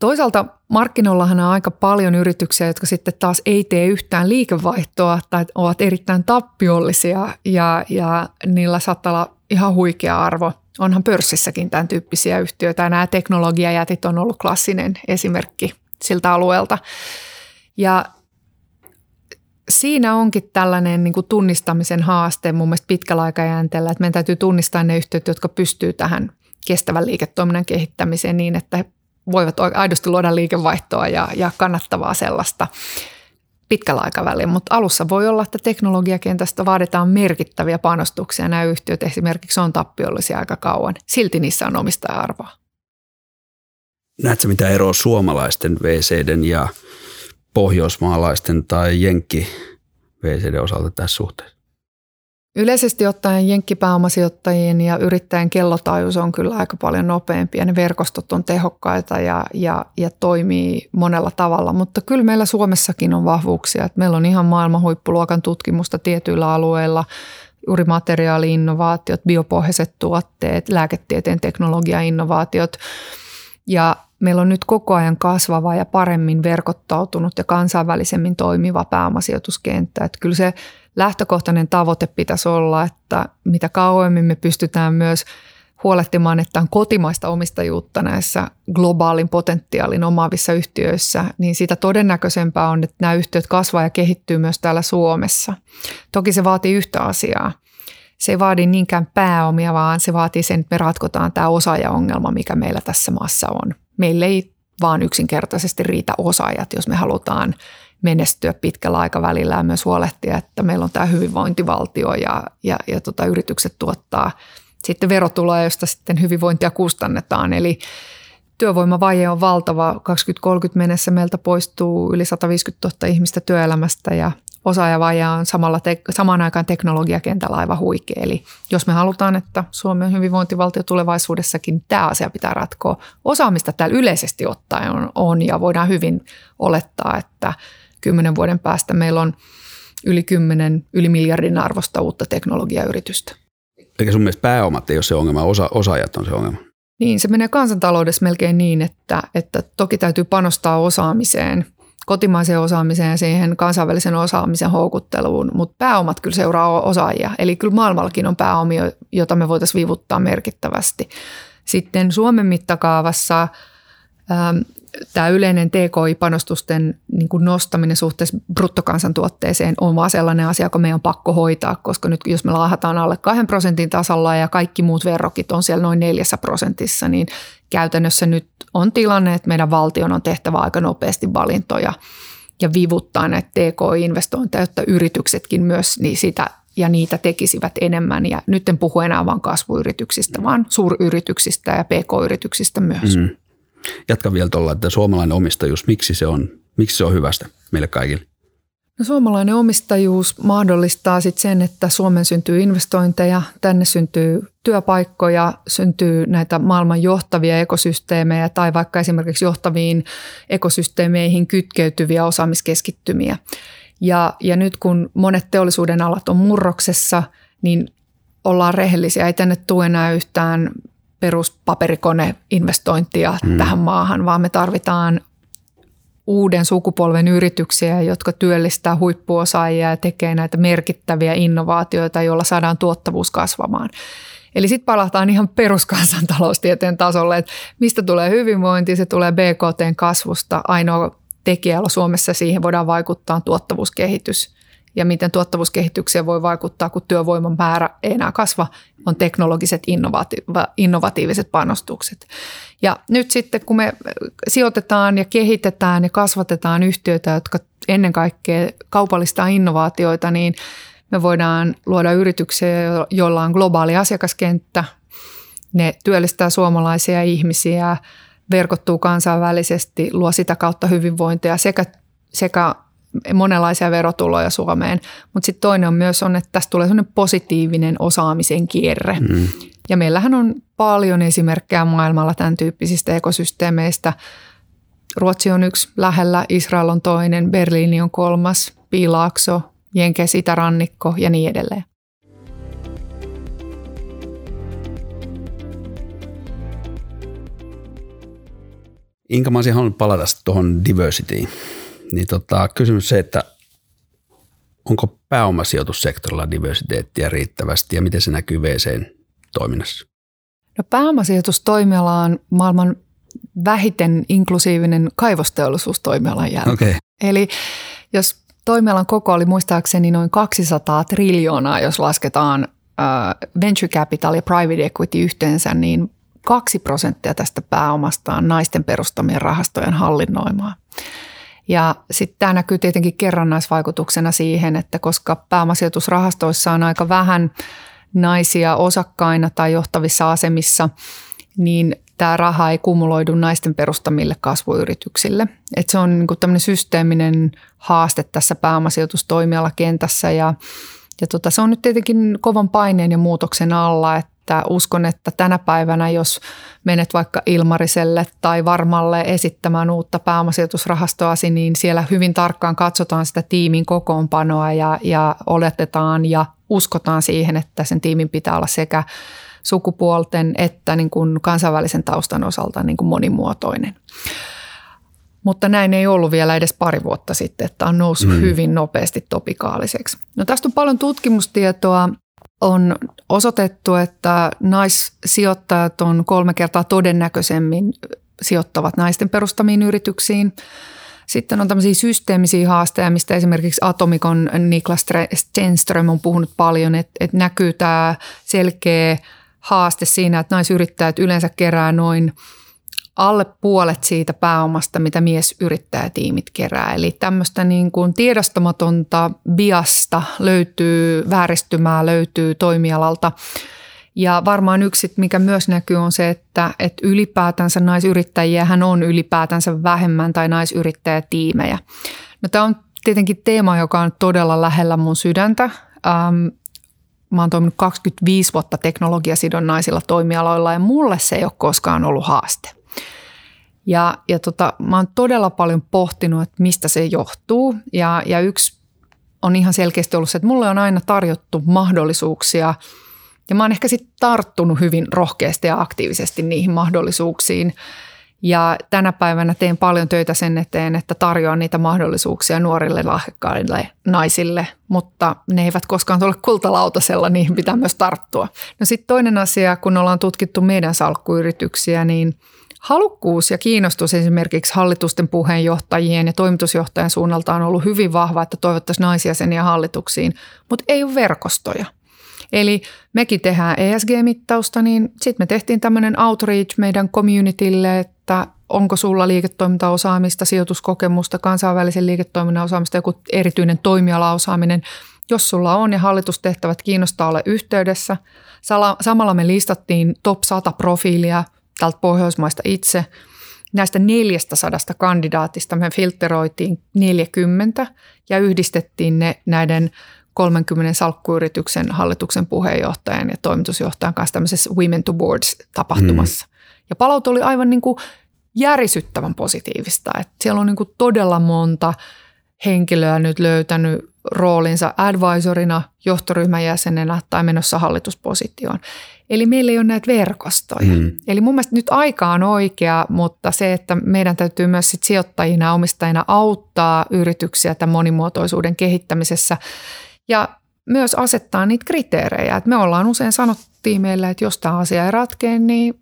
Toisaalta markkinoillahan on aika paljon yrityksiä, jotka sitten taas ei tee yhtään liikevaihtoa tai ovat erittäin tappiollisia ja, ja niillä saattaa olla ihan huikea arvo. Onhan pörssissäkin tämän tyyppisiä yhtiöitä ja nämä teknologiajätit on ollut klassinen esimerkki siltä alueelta. Ja siinä onkin tällainen niin kuin tunnistamisen haaste mun mielestä pitkällä aikajänteellä, että meidän täytyy tunnistaa ne yhtiöt, jotka pystyy tähän kestävän liiketoiminnan kehittämiseen niin, että voivat aidosti luoda liikevaihtoa ja, ja kannattavaa sellaista pitkällä aikavälillä, mutta alussa voi olla, että teknologiakentästä vaaditaan merkittäviä panostuksia. Nämä yhtiöt esimerkiksi on tappiollisia aika kauan. Silti niissä on omistaja-arvoa. Näetkö mitä eroa suomalaisten VCden ja pohjoismaalaisten tai jenkki VCden osalta tässä suhteessa? Yleisesti ottaen jenkkipääomasijoittajien ja yrittäjän kellotaajuus on kyllä aika paljon nopeampi ja ne verkostot on tehokkaita ja, ja, ja toimii monella tavalla. Mutta kyllä meillä Suomessakin on vahvuuksia. Että meillä on ihan maailman huippuluokan tutkimusta tietyillä alueilla, juuri materiaali-innovaatiot, biopohjaiset tuotteet, lääketieteen teknologia-innovaatiot. Ja meillä on nyt koko ajan kasvava ja paremmin verkottautunut ja kansainvälisemmin toimiva pääomasijoituskenttä. Että kyllä se lähtökohtainen tavoite pitäisi olla, että mitä kauemmin me pystytään myös huolehtimaan, että on kotimaista omistajuutta näissä globaalin potentiaalin omaavissa yhtiöissä, niin sitä todennäköisempää on, että nämä yhtiöt kasvaa ja kehittyy myös täällä Suomessa. Toki se vaatii yhtä asiaa. Se ei vaadi niinkään pääomia, vaan se vaatii sen, että me ratkotaan tämä osaajaongelma, mikä meillä tässä maassa on. Meillä ei vaan yksinkertaisesti riitä osaajat, jos me halutaan menestyä pitkällä aikavälillä ja myös huolehtia, että meillä on tämä hyvinvointivaltio ja, ja, ja tota, yritykset tuottaa sitten verotuloja, josta sitten hyvinvointia kustannetaan. Eli työvoimavaje on valtava. 2030 mennessä meiltä poistuu yli 150 000 ihmistä työelämästä ja osaajavaje on samalla te- samaan aikaan teknologiakentällä aivan huikea. Eli jos me halutaan, että Suomen hyvinvointivaltio tulevaisuudessakin, niin tämä asia pitää ratkoa. Osaamista täällä yleisesti ottaen on, on ja voidaan hyvin olettaa, että kymmenen vuoden päästä meillä on yli kymmenen, yli miljardin arvosta uutta teknologiayritystä. Eli sun mielestä pääomat ei ole se ongelma, osa, osaajat on se ongelma? Niin, se menee kansantaloudessa melkein niin, että, että toki täytyy panostaa osaamiseen, kotimaiseen osaamiseen ja siihen kansainvälisen osaamisen houkutteluun, mutta pääomat kyllä seuraa osaajia. Eli kyllä maailmallakin on pääomia, jota me voitaisiin vivuttaa merkittävästi. Sitten Suomen mittakaavassa ähm, tämä yleinen TKI-panostusten niin kuin nostaminen suhteessa bruttokansantuotteeseen on vaan sellainen asia, joka meidän on pakko hoitaa, koska nyt jos me laahataan alle 2 prosentin tasalla ja kaikki muut verrokit on siellä noin neljässä prosentissa, niin käytännössä nyt on tilanne, että meidän valtion on tehtävä aika nopeasti valintoja ja vivuttaa näitä TKI-investointeja, jotta yrityksetkin myös niin sitä ja niitä tekisivät enemmän. Ja nyt en puhu enää vain kasvuyrityksistä, vaan suuryrityksistä ja pk-yrityksistä myös. Mm. Jatka vielä tuolla, että suomalainen omistajuus, miksi se on, miksi se on hyvästä meille kaikille? No, suomalainen omistajuus mahdollistaa sit sen, että Suomen syntyy investointeja, tänne syntyy työpaikkoja, syntyy näitä maailman johtavia ekosysteemejä tai vaikka esimerkiksi johtaviin ekosysteemeihin kytkeytyviä osaamiskeskittymiä. Ja, ja nyt kun monet teollisuuden alat on murroksessa, niin ollaan rehellisiä. Ei tänne tule enää yhtään peruspaperikone-investointia mm. tähän maahan, vaan me tarvitaan uuden sukupolven yrityksiä, jotka työllistää huippuosaajia ja tekee näitä merkittäviä innovaatioita, joilla saadaan tuottavuus kasvamaan. Eli sitten palataan ihan peruskansantaloustieteen tasolle, että mistä tulee hyvinvointi, se tulee BKTn kasvusta. Ainoa tekijä, jolla Suomessa siihen voidaan vaikuttaa, on tuottavuuskehitys ja miten tuottavuuskehitykseen voi vaikuttaa, kun työvoiman määrä ei enää kasva, on teknologiset innovati- innovatiiviset panostukset. Ja nyt sitten, kun me sijoitetaan ja kehitetään ja kasvatetaan yhtiöitä, jotka ennen kaikkea kaupallistaa innovaatioita, niin me voidaan luoda yrityksiä, joilla on globaali asiakaskenttä. Ne työllistää suomalaisia ihmisiä, verkottuu kansainvälisesti, luo sitä kautta hyvinvointia sekä, sekä monenlaisia verotuloja Suomeen. Mutta sitten toinen on myös on, että tästä tulee sellainen positiivinen osaamisen kierre. Mm. Ja meillähän on paljon esimerkkejä maailmalla tämän tyyppisistä ekosysteemeistä. Ruotsi on yksi lähellä, Israel on toinen, Berliini on kolmas, Piilaakso, Jenke, Rannikko ja niin edelleen. Inka, mä olisin halunnut palata tuohon diversityin niin tota, kysymys se, että onko pääomasijoitussektorilla diversiteettiä riittävästi ja miten se näkyy VCn toiminnassa? No pääomasijoitustoimiala on maailman vähiten inklusiivinen kaivosteollisuustoimialan jälkeen. Okay. Eli jos toimialan koko oli muistaakseni noin 200 triljoonaa, jos lasketaan venture capital ja private equity yhteensä, niin kaksi prosenttia tästä pääomasta on naisten perustamien rahastojen hallinnoimaa. Ja sitten tämä näkyy tietenkin kerrannaisvaikutuksena siihen, että koska pääomasijoitusrahastoissa on aika vähän naisia osakkaina tai johtavissa asemissa, niin tämä raha ei kumuloidu naisten perustamille kasvuyrityksille. Et se on niin tämmöinen systeeminen haaste tässä pääomasijoitustoimialakentässä ja, ja tota, se on nyt tietenkin kovan paineen ja muutoksen alla, että uskon, että tänä päivänä, jos menet vaikka Ilmariselle tai Varmalle esittämään uutta pääomasijoitusrahastoasi, niin siellä hyvin tarkkaan katsotaan sitä tiimin kokoonpanoa ja, ja oletetaan ja uskotaan siihen, että sen tiimin pitää olla sekä sukupuolten että niin kuin kansainvälisen taustan osalta niin kuin monimuotoinen. Mutta näin ei ollut vielä edes pari vuotta sitten, että on noussut mm. hyvin nopeasti topikaaliseksi. No tästä on paljon tutkimustietoa. On osoitettu, että naissijoittajat on kolme kertaa todennäköisemmin sijoittavat naisten perustamiin yrityksiin. Sitten on tämmöisiä systeemisiä haasteja, mistä esimerkiksi Atomikon Niklas Stenström on puhunut paljon, että, että näkyy tämä selkeä haaste siinä, että naisyrittäjät yleensä kerää noin alle puolet siitä pääomasta, mitä miesyrittäjätiimit kerää. Eli tämmöistä niin kuin tiedostamatonta biasta löytyy, vääristymää löytyy toimialalta. Ja varmaan yksi, mikä myös näkyy, on se, että, että ylipäätänsä naisyrittäjiä hän on ylipäätänsä vähemmän tai naisyrittäjätiimejä. No, tämä on tietenkin teema, joka on todella lähellä mun sydäntä. Ähm, Mä oon toiminut 25 vuotta teknologiasidonnaisilla toimialoilla ja mulle se ei ole koskaan ollut haaste. Ja, ja tota, mä oon todella paljon pohtinut, että mistä se johtuu. Ja, ja yksi on ihan selkeästi ollut se, että mulle on aina tarjottu mahdollisuuksia ja mä oon ehkä sitten tarttunut hyvin rohkeasti ja aktiivisesti niihin mahdollisuuksiin – ja tänä päivänä teen paljon töitä sen eteen, että tarjoan niitä mahdollisuuksia nuorille lahjakkaille naisille, mutta ne eivät koskaan tule kultalautasella, niihin pitää myös tarttua. No sitten toinen asia, kun ollaan tutkittu meidän salkkuyrityksiä, niin halukkuus ja kiinnostus esimerkiksi hallitusten puheenjohtajien ja toimitusjohtajan suunnalta on ollut hyvin vahva, että toivottaisiin naisjäseniä hallituksiin, mutta ei ole verkostoja. Eli mekin tehdään ESG-mittausta, niin sitten me tehtiin tämmöinen outreach meidän communitylle, että onko sulla liiketoimintaosaamista, sijoituskokemusta, kansainvälisen liiketoiminnan osaamista, joku erityinen toimialaosaaminen. Jos sulla on ja hallitustehtävät kiinnostaa olla yhteydessä. Samalla me listattiin top 100 profiilia tältä Pohjoismaista itse. Näistä 400 kandidaatista me filteroitiin 40 ja yhdistettiin ne näiden 30 salkkuyrityksen hallituksen puheenjohtajan ja toimitusjohtajan kanssa tämmöisessä Women to Boards-tapahtumassa. Mm. Ja palaute oli aivan niin kuin järisyttävän positiivista. Että siellä on niin kuin todella monta henkilöä nyt löytänyt roolinsa advisorina, johtoryhmän jäsenenä tai menossa hallituspositioon. Eli meillä ei ole näitä verkostoja. Mm. Eli mun mielestä nyt aika on oikea, mutta se, että meidän täytyy myös sit sijoittajina ja omistajina auttaa yrityksiä tämän monimuotoisuuden kehittämisessä – ja myös asettaa niitä kriteerejä. Et me ollaan usein sanottiin meille, että jos tämä asia ei ratkea, niin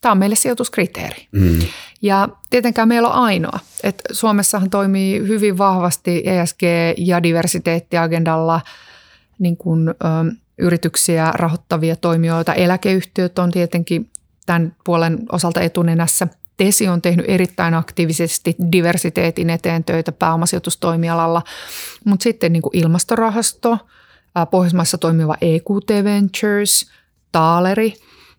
tämä on meille sijoituskriteeri. Mm. Ja tietenkään meillä on ainoa. Et Suomessahan toimii hyvin vahvasti ESG- ja diversiteettiagendalla niin kun, ö, yrityksiä rahoittavia toimijoita. Eläkeyhtiöt on tietenkin tämän puolen osalta etunenässä – Tesi on tehnyt erittäin aktiivisesti diversiteetin eteen töitä pääomasijoitustoimialalla, mutta sitten niin kuin ilmastorahasto, Pohjoismaissa toimiva EQT Ventures, Taaleri,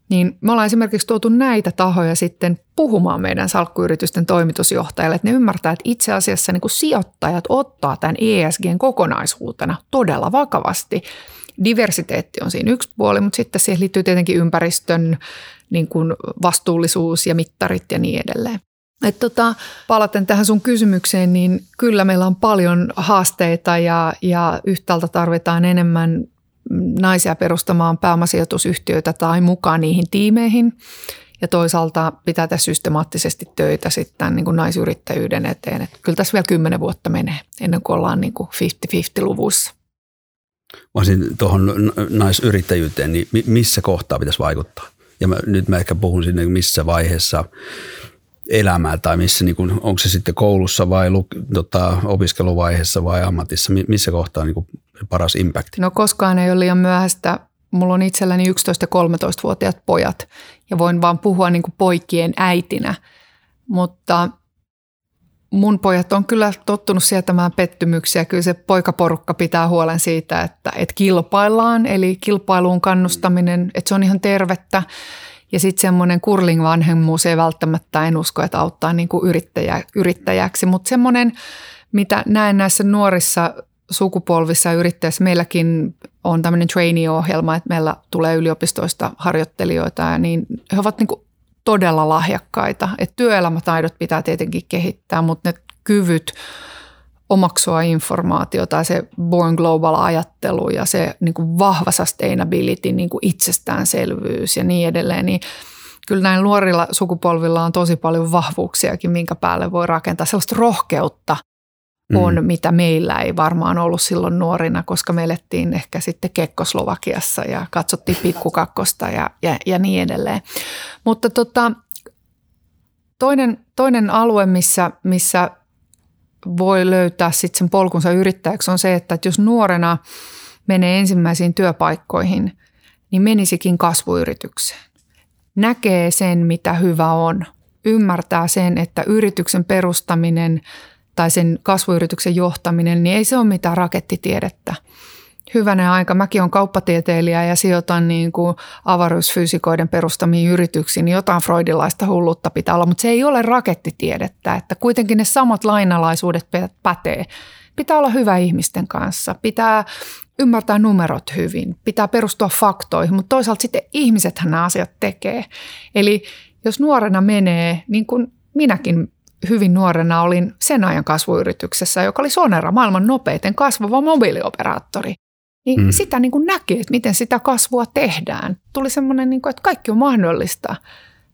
niin me ollaan esimerkiksi tuotu näitä tahoja sitten puhumaan meidän salkkuyritysten toimitusjohtajille, että ne ymmärtää, että itse asiassa niin kuin sijoittajat ottaa tämän ESGn kokonaisuutena todella vakavasti. Diversiteetti on siinä yksi puoli, mutta sitten siihen liittyy tietenkin ympäristön niin kuin vastuullisuus ja mittarit ja niin edelleen. Et tota, palaten tähän sun kysymykseen, niin kyllä meillä on paljon haasteita ja, ja yhtäältä tarvitaan enemmän naisia perustamaan pääomasijoitusyhtiöitä tai mukaan niihin tiimeihin. Ja toisaalta pitää tehdä systemaattisesti töitä sitten niin kuin naisyrittäjyyden eteen. Et kyllä tässä vielä kymmenen vuotta menee ennen kuin ollaan niin kuin 50-50-luvussa. Voisin tuohon naisyrittäjyyteen, niin missä kohtaa pitäisi vaikuttaa? Ja mä, nyt mä ehkä puhun sinne, missä vaiheessa elämää tai missä, niin kuin, onko se sitten koulussa vai luk, tota, opiskeluvaiheessa vai ammatissa, missä kohtaa niin kuin paras impact? No koskaan ei ole liian myöhäistä. Mulla on itselläni 11- ja 13-vuotiaat pojat ja voin vaan puhua niin kuin poikien äitinä, mutta mun pojat on kyllä tottunut sietämään pettymyksiä. Kyllä se poikaporukka pitää huolen siitä, että, että kilpaillaan, eli kilpailuun kannustaminen, että se on ihan tervettä. Ja sitten semmoinen kurling-vanhemmuus ei välttämättä, en usko, että auttaa niin kuin yrittäjä, yrittäjäksi, mutta semmoinen, mitä näen näissä nuorissa sukupolvissa yrittäjissä, meilläkin on tämmöinen trainee-ohjelma, että meillä tulee yliopistoista harjoittelijoita ja niin he ovat niin todella lahjakkaita. Et työelämätaidot pitää tietenkin kehittää, mutta ne kyvyt omaksua informaatiota ja se Born Global-ajattelu ja se niin kuin vahva sustainability, niin kuin itsestäänselvyys ja niin edelleen, niin kyllä näin nuorilla sukupolvilla on tosi paljon vahvuuksiakin, minkä päälle voi rakentaa sellaista rohkeutta on, mm. mitä meillä ei varmaan ollut silloin nuorina, koska me elettiin ehkä sitten Kekkoslovakiassa ja katsottiin pikkukakkosta ja, ja, ja niin edelleen. Mutta tota, toinen, toinen alue, missä, missä voi löytää sitten sen polkunsa yrittäjäksi on se, että jos nuorena menee ensimmäisiin työpaikkoihin, niin menisikin kasvuyritykseen. Näkee sen, mitä hyvä on. Ymmärtää sen, että yrityksen perustaminen tai sen kasvuyrityksen johtaminen, niin ei se ole mitään rakettitiedettä. Hyvänen aika. Mäkin olen kauppatieteilijä ja sijoitan niin kuin avaruusfyysikoiden perustamiin yrityksiin. Niin jotain freudilaista hullutta pitää olla, mutta se ei ole rakettitiedettä. Että kuitenkin ne samat lainalaisuudet pätee. Pitää olla hyvä ihmisten kanssa. Pitää ymmärtää numerot hyvin. Pitää perustua faktoihin, mutta toisaalta sitten ihmisethän nämä asiat tekee. Eli jos nuorena menee, niin kuin minäkin hyvin nuorena olin sen ajan kasvuyrityksessä, joka oli Sonera, maailman nopeiten kasvava mobiilioperaattori. Niin mm. sitä niin kuin näkee, että miten sitä kasvua tehdään. Tuli semmoinen, niin kuin, että kaikki on mahdollista.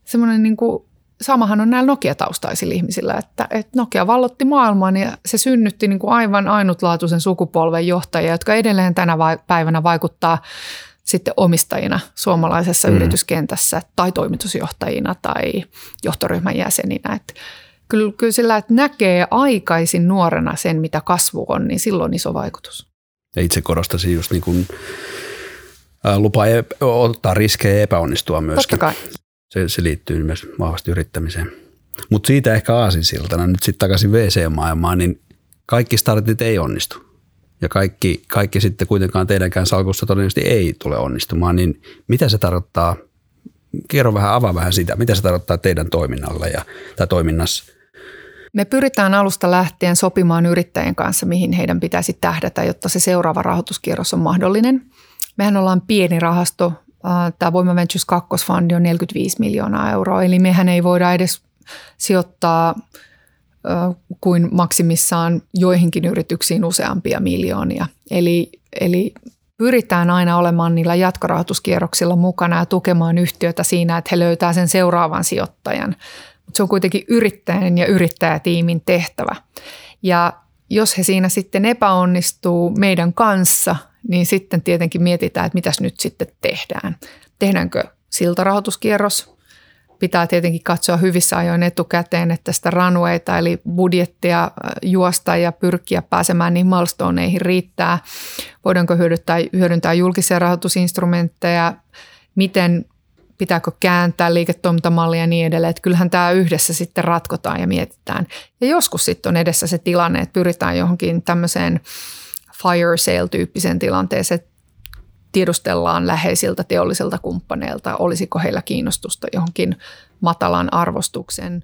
Semmoinen niin kuin, samahan on näillä Nokia-taustaisilla ihmisillä, että, että Nokia vallotti maailman ja se synnytti niin kuin aivan ainutlaatuisen sukupolven johtajia, jotka edelleen tänä päivänä vaikuttaa sitten omistajina suomalaisessa mm. yrityskentässä tai toimitusjohtajina tai johtoryhmän jäseninä. Että kyllä, kyllä sillä, että näkee aikaisin nuorena sen, mitä kasvu on, niin silloin on iso vaikutus. Ja itse korostaisin just niin kuin, lupa ottaa riskejä ja epäonnistua myöskin. Totta kai. Se, se liittyy myös vahvasti yrittämiseen. Mutta siitä ehkä aasinsiltana nyt sitten takaisin VC-maailmaan, niin kaikki startit ei onnistu. Ja kaikki, kaikki sitten kuitenkaan teidänkään salkussa todennäköisesti ei tule onnistumaan, niin mitä se tarkoittaa? Kerro vähän, avaa vähän sitä, mitä se tarkoittaa teidän toiminnalla ja, tai toiminnassa me pyritään alusta lähtien sopimaan yrittäjien kanssa, mihin heidän pitäisi tähdätä, jotta se seuraava rahoituskierros on mahdollinen. Mehän ollaan pieni rahasto. Tämä Voima Ventures 2 Fund on 45 miljoonaa euroa, eli mehän ei voida edes sijoittaa kuin maksimissaan joihinkin yrityksiin useampia miljoonia. Eli, eli pyritään aina olemaan niillä jatkorahoituskierroksilla mukana ja tukemaan yhtiötä siinä, että he löytää sen seuraavan sijoittajan mutta se on kuitenkin yrittäjän ja yrittäjätiimin tehtävä. Ja jos he siinä sitten epäonnistuu meidän kanssa, niin sitten tietenkin mietitään, että mitäs nyt sitten tehdään. Tehdäänkö siltarahoituskierros? Pitää tietenkin katsoa hyvissä ajoin etukäteen, että sitä runwayta eli budjettia äh, juosta ja pyrkiä pääsemään niihin milestoneihin riittää. Voidaanko hyödyntää, hyödyntää julkisia rahoitusinstrumentteja, miten pitääkö kääntää liiketoimintamallia ja niin edelleen. Että kyllähän tämä yhdessä sitten ratkotaan ja mietitään. Ja joskus sitten on edessä se tilanne, että pyritään johonkin tämmöiseen fire sale-tyyppiseen tilanteeseen, että tiedustellaan läheisiltä teollisilta kumppaneilta, olisiko heillä kiinnostusta johonkin matalan arvostuksen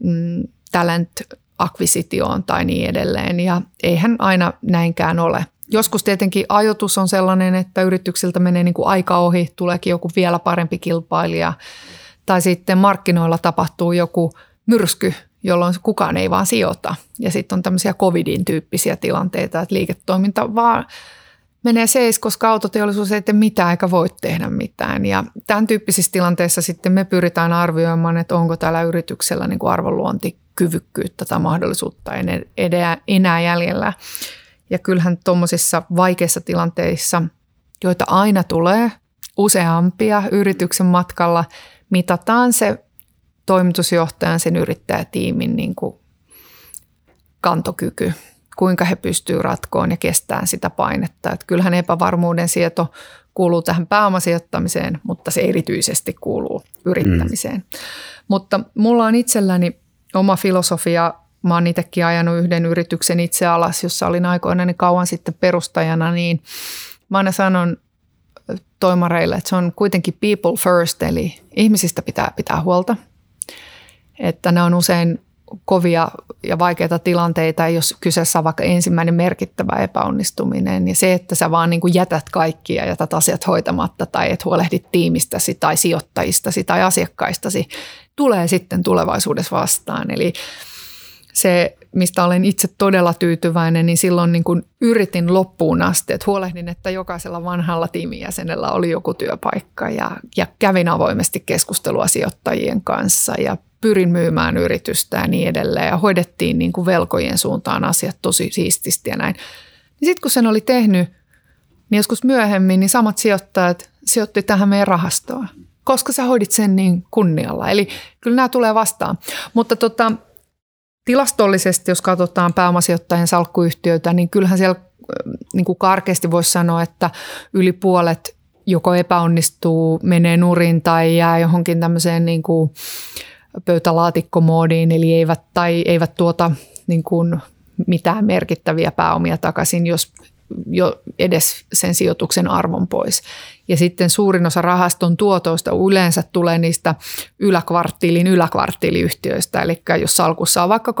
mm, talent akvisitioon tai niin edelleen. Ja eihän aina näinkään ole. Joskus tietenkin ajoitus on sellainen, että yrityksiltä menee niin kuin aika ohi, tuleekin joku vielä parempi kilpailija. Tai sitten markkinoilla tapahtuu joku myrsky, jolloin kukaan ei vaan sijoita. Ja sitten on tämmöisiä covidin tyyppisiä tilanteita, että liiketoiminta vaan menee seis, koska autoteollisuus ei tee mitään eikä voi tehdä mitään. Ja tämän tyyppisissä tilanteissa sitten me pyritään arvioimaan, että onko tällä yrityksellä niin kuin arvonluontikyvykkyyttä tai mahdollisuutta enää jäljellä. Ja kyllähän tuommoisissa vaikeissa tilanteissa, joita aina tulee useampia yrityksen matkalla, mitataan se toimitusjohtajan, sen yrittäjätiimin niin kuin kantokyky, kuinka he pystyvät ratkoon ja kestämään sitä painetta. Että kyllähän epävarmuuden sieto kuuluu tähän pääomasijoittamiseen, mutta se erityisesti kuuluu yrittämiseen. Mm. Mutta mulla on itselläni oma filosofia Mä oon itsekin ajanut yhden yrityksen itse alas, jossa olin aikoinaan kauan sitten perustajana, niin mä aina sanon toimareille, että se on kuitenkin people first, eli ihmisistä pitää pitää huolta. Että ne on usein kovia ja vaikeita tilanteita, jos kyseessä on vaikka ensimmäinen merkittävä epäonnistuminen. Ja se, että sä vaan niin kuin jätät kaikkia ja jätät asiat hoitamatta tai et huolehdit tiimistäsi tai sijoittajistasi tai asiakkaistasi, tulee sitten tulevaisuudessa vastaan. Eli se, mistä olen itse todella tyytyväinen, niin silloin niin kuin yritin loppuun asti, että huolehdin, että jokaisella vanhalla tiimijäsenellä oli joku työpaikka ja, ja kävin avoimesti keskustelua sijoittajien kanssa ja pyrin myymään yritystä ja niin edelleen ja hoidettiin niin kuin velkojen suuntaan asiat tosi siististi ja näin. Niin sitten kun sen oli tehnyt, niin joskus myöhemmin niin samat sijoittajat sijoitti tähän meidän rahastoon, koska sä hoidit sen niin kunnialla. Eli kyllä nämä tulee vastaan. Mutta tota, tilastollisesti, jos katsotaan pääomasijoittajien salkkuyhtiöitä, niin kyllähän siellä niin kuin karkeasti voisi sanoa, että yli puolet joko epäonnistuu, menee nurin tai jää johonkin tämmöiseen niin kuin pöytälaatikkomoodiin, eli eivät, tai eivät tuota niin kuin mitään merkittäviä pääomia takaisin, jos jo edes sen sijoituksen arvon pois. Ja sitten suurin osa rahaston tuotoista yleensä tulee niistä yläkvarttiilin yläkvarttiiliyhtiöistä. Eli jos salkussa on vaikka 25-30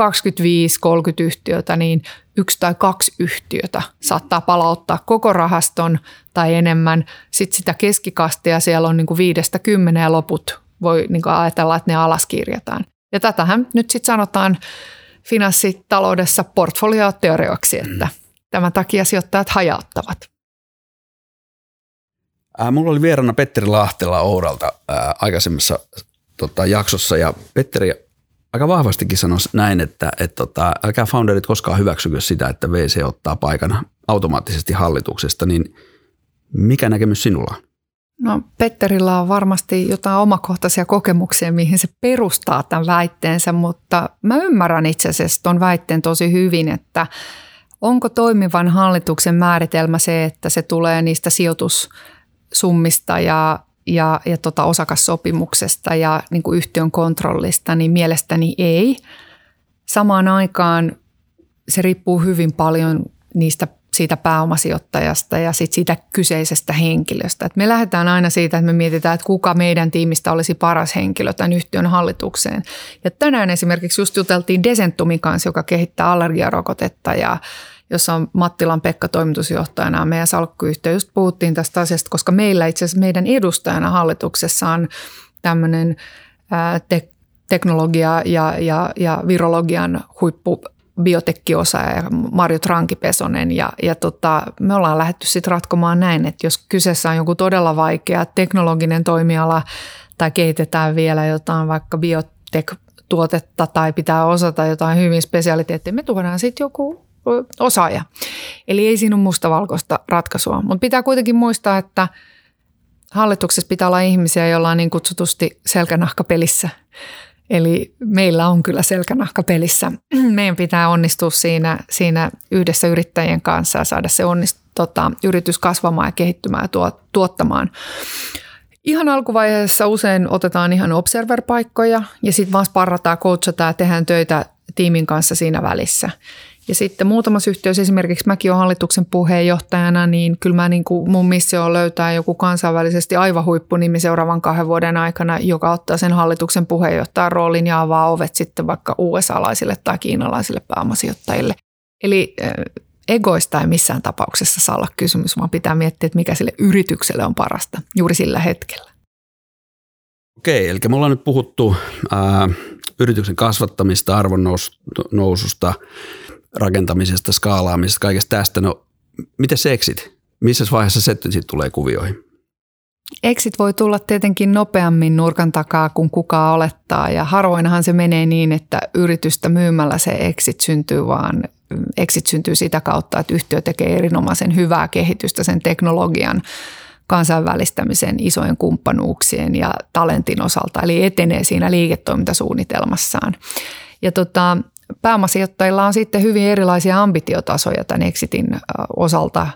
yhtiötä, niin yksi tai kaksi yhtiötä saattaa palauttaa koko rahaston tai enemmän. Sitten sitä keskikastia siellä on niin kuin viidestä kymmenen ja loput voi niin ajatella, että ne alaskirjataan. Ja tätähän nyt sitten sanotaan finanssitaloudessa portfolioteorioksi, että mm. Tämän takia sijoittajat hajauttavat. Ää, mulla oli vieraana Petteri Lahtela Ouralta ää, aikaisemmassa tota, jaksossa ja Petteri aika vahvastikin sanoi näin, että et, tota, älkää founderit koskaan hyväksykö sitä, että VC ottaa paikan automaattisesti hallituksesta, niin mikä näkemys sinulla on? No Petterillä on varmasti jotain omakohtaisia kokemuksia, mihin se perustaa tämän väitteensä, mutta mä ymmärrän itse asiassa tuon väitteen tosi hyvin, että onko toimivan hallituksen määritelmä se, että se tulee niistä sijoitussummista ja, ja, ja tota osakassopimuksesta ja niin kuin yhtiön kontrollista, niin mielestäni ei. Samaan aikaan se riippuu hyvin paljon niistä siitä pääomasijoittajasta ja sit siitä kyseisestä henkilöstä. Et me lähdetään aina siitä, että me mietitään, että kuka meidän tiimistä olisi paras henkilö tämän yhtiön hallitukseen. Ja tänään esimerkiksi just juteltiin Desentumin kanssa, joka kehittää allergiarokotetta ja jossa on Mattilan Pekka toimitusjohtajana meidän salkkuyhtiö. Just puhuttiin tästä asiasta, koska meillä itse asiassa meidän edustajana hallituksessa on tämmöinen te- teknologia ja, ja, ja virologian huippu biotekkiosa ja Marjo Trankipesonen ja, ja tota, me ollaan lähdetty sitten ratkomaan näin, että jos kyseessä on joku todella vaikea teknologinen toimiala tai kehitetään vielä jotain vaikka biotek-tuotetta tai pitää osata jotain hyvin spesialiteettia, me tuodaan sitten joku osaaja. Eli ei siinä ole mustavalkoista ratkaisua, mutta pitää kuitenkin muistaa, että hallituksessa pitää olla ihmisiä, joilla on niin kutsutusti selkänahka pelissä – Eli meillä on kyllä selkänahka pelissä. Meidän pitää onnistua siinä, siinä yhdessä yrittäjien kanssa ja saada se onnist, tota, yritys kasvamaan ja kehittymään ja tuo, tuottamaan. Ihan alkuvaiheessa usein otetaan ihan observer-paikkoja ja sitten vaan sparrataan, coachataan ja tehdään töitä tiimin kanssa siinä välissä. Ja sitten muutamassa yhtiössä, esimerkiksi mäkin olen hallituksen puheenjohtajana, niin kyllä mä niin kuin mun missio on löytää joku kansainvälisesti aivan huippunimi seuraavan kahden vuoden aikana, joka ottaa sen hallituksen puheenjohtajan roolin ja avaa ovet sitten vaikka USA-laisille tai kiinalaisille pääomasijoittajille. Eli egoista ei missään tapauksessa saa olla kysymys, vaan pitää miettiä, että mikä sille yritykselle on parasta juuri sillä hetkellä. Okei, eli me ollaan nyt puhuttu ää, yrityksen kasvattamista, arvonnoususta, rakentamisesta, skaalaamisesta, kaikesta tästä. No, miten se exit? Missä vaiheessa se sitten tulee kuvioihin? Exit voi tulla tietenkin nopeammin nurkan takaa kuin kukaan olettaa ja harvoinhan se menee niin, että yritystä myymällä se exit syntyy, vaan exit syntyy sitä kautta, että yhtiö tekee erinomaisen hyvää kehitystä sen teknologian kansainvälistämisen, isojen kumppanuuksien ja talentin osalta, eli etenee siinä liiketoimintasuunnitelmassaan. Ja tota, pääomasijoittajilla on sitten hyvin erilaisia ambitiotasoja tämän exitin osalta.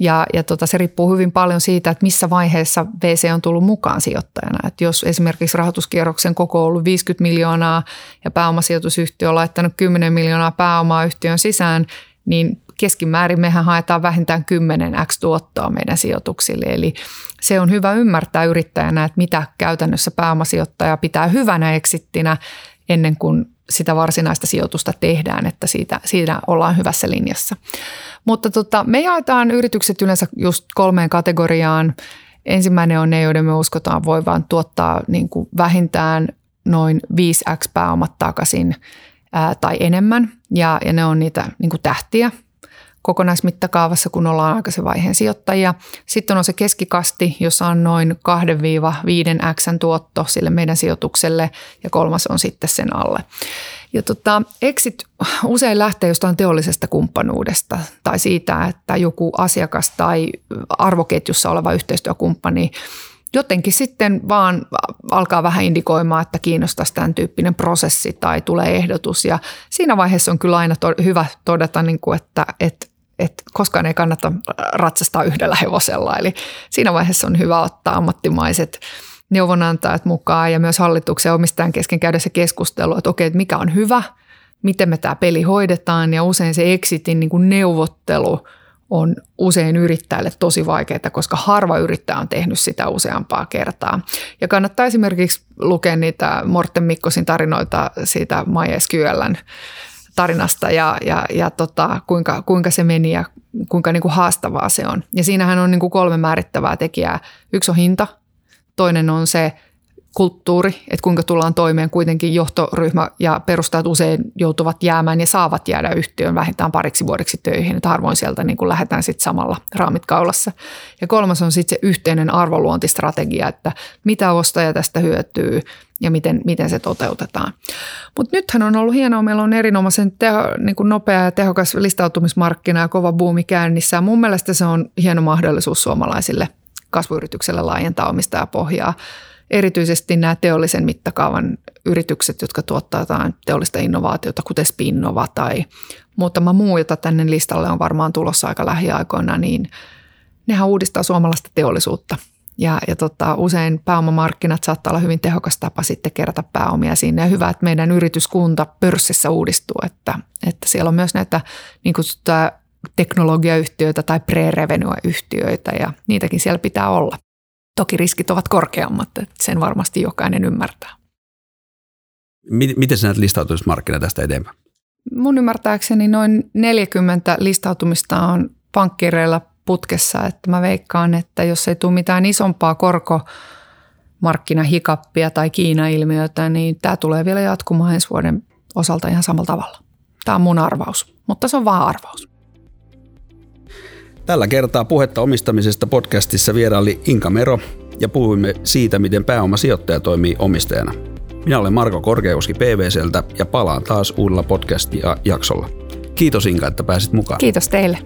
Ja, ja tota, se riippuu hyvin paljon siitä, että missä vaiheessa VC on tullut mukaan sijoittajana. Et jos esimerkiksi rahoituskierroksen koko on ollut 50 miljoonaa ja pääomasijoitusyhtiö on laittanut 10 miljoonaa pääomaa yhtiön sisään, niin keskimäärin mehän haetaan vähintään 10 x tuottoa meidän sijoituksille. Eli se on hyvä ymmärtää yrittäjänä, että mitä käytännössä pääomasijoittaja pitää hyvänä eksittinä ennen kuin sitä varsinaista sijoitusta tehdään, että siitä, siitä ollaan hyvässä linjassa. Mutta tota, me jaetaan yritykset yleensä just kolmeen kategoriaan. Ensimmäinen on ne, joiden me uskotaan voivan tuottaa niin kuin vähintään noin 5x pääomat takaisin ää, tai enemmän. Ja, ja ne on niitä niin kuin tähtiä kokonaismittakaavassa, kun ollaan aikaisen vaiheen sijoittajia. Sitten on se keskikasti, jossa on noin 2-5x tuotto sille meidän sijoitukselle ja kolmas on sitten sen alle. Ja tota, exit usein lähtee jostain teollisesta kumppanuudesta tai siitä, että joku asiakas tai arvoketjussa oleva yhteistyökumppani jotenkin sitten vaan alkaa vähän indikoimaan, että kiinnostaisi tämän tyyppinen prosessi tai tulee ehdotus. Ja siinä vaiheessa on kyllä aina to- hyvä todeta, niin kuin, että, että että koskaan ei kannata ratsastaa yhdellä hevosella. Eli siinä vaiheessa on hyvä ottaa ammattimaiset neuvonantajat mukaan ja myös hallituksen omistajan kesken käydä se keskustelu, että okei, että mikä on hyvä, miten me tämä peli hoidetaan ja usein se exitin niin kuin neuvottelu on usein yrittäjälle tosi vaikeaa, koska harva yrittäjä on tehnyt sitä useampaa kertaa. Ja kannattaa esimerkiksi lukea niitä Morten Mikkosin tarinoita siitä MySQLn tarinasta ja, ja, ja tota, kuinka, kuinka se meni ja kuinka niin kuin haastavaa se on. Ja siinähän on niin kuin kolme määrittävää tekijää. Yksi on hinta, toinen on se kulttuuri, että kuinka tullaan toimeen kuitenkin johtoryhmä ja perustajat usein joutuvat jäämään ja saavat jäädä yhtiön vähintään pariksi vuodeksi töihin, että harvoin sieltä niin kuin lähdetään sitten samalla raamit kaulassa. Ja kolmas on sitten se yhteinen arvoluontistrategia, että mitä ostaja tästä hyötyy ja miten, miten se toteutetaan. Mutta nythän on ollut hienoa, meillä on erinomaisen teho, niin kuin nopea ja tehokas listautumismarkkina ja kova buumi käynnissä. Mun mielestä se on hieno mahdollisuus suomalaisille kasvuyritykselle laajentaa omistajapohjaa erityisesti nämä teollisen mittakaavan yritykset, jotka tuottaa jotain teollista innovaatiota, kuten Spinnova tai muutama muu, jota tänne listalle on varmaan tulossa aika lähiaikoina, niin nehän uudistaa suomalaista teollisuutta. Ja, ja tota, usein pääomamarkkinat saattaa olla hyvin tehokas tapa sitten kerätä pääomia sinne. Ja hyvä, että meidän yrityskunta pörssissä uudistuu, että, että siellä on myös näitä niin kutsuttuja teknologiayhtiöitä tai pre-revenue-yhtiöitä ja niitäkin siellä pitää olla. Toki riskit ovat korkeammat, että sen varmasti jokainen ymmärtää. Miten sä näet listautumismarkkina tästä eteenpäin? Mun ymmärtääkseni noin 40 listautumista on pankkireilla putkessa, että mä veikkaan, että jos ei tule mitään isompaa korko markkinahikappia tai Kiina-ilmiötä, niin tämä tulee vielä jatkumaan ensi vuoden osalta ihan samalla tavalla. Tämä on mun arvaus, mutta se on vaan arvaus. Tällä kertaa puhetta omistamisesta podcastissa vieraili Inka Mero ja puhuimme siitä, miten pääomasijoittaja toimii omistajana. Minä olen Marko Korkeakoski PVCltä ja palaan taas uudella podcast-jaksolla. Kiitos Inka, että pääsit mukaan. Kiitos teille.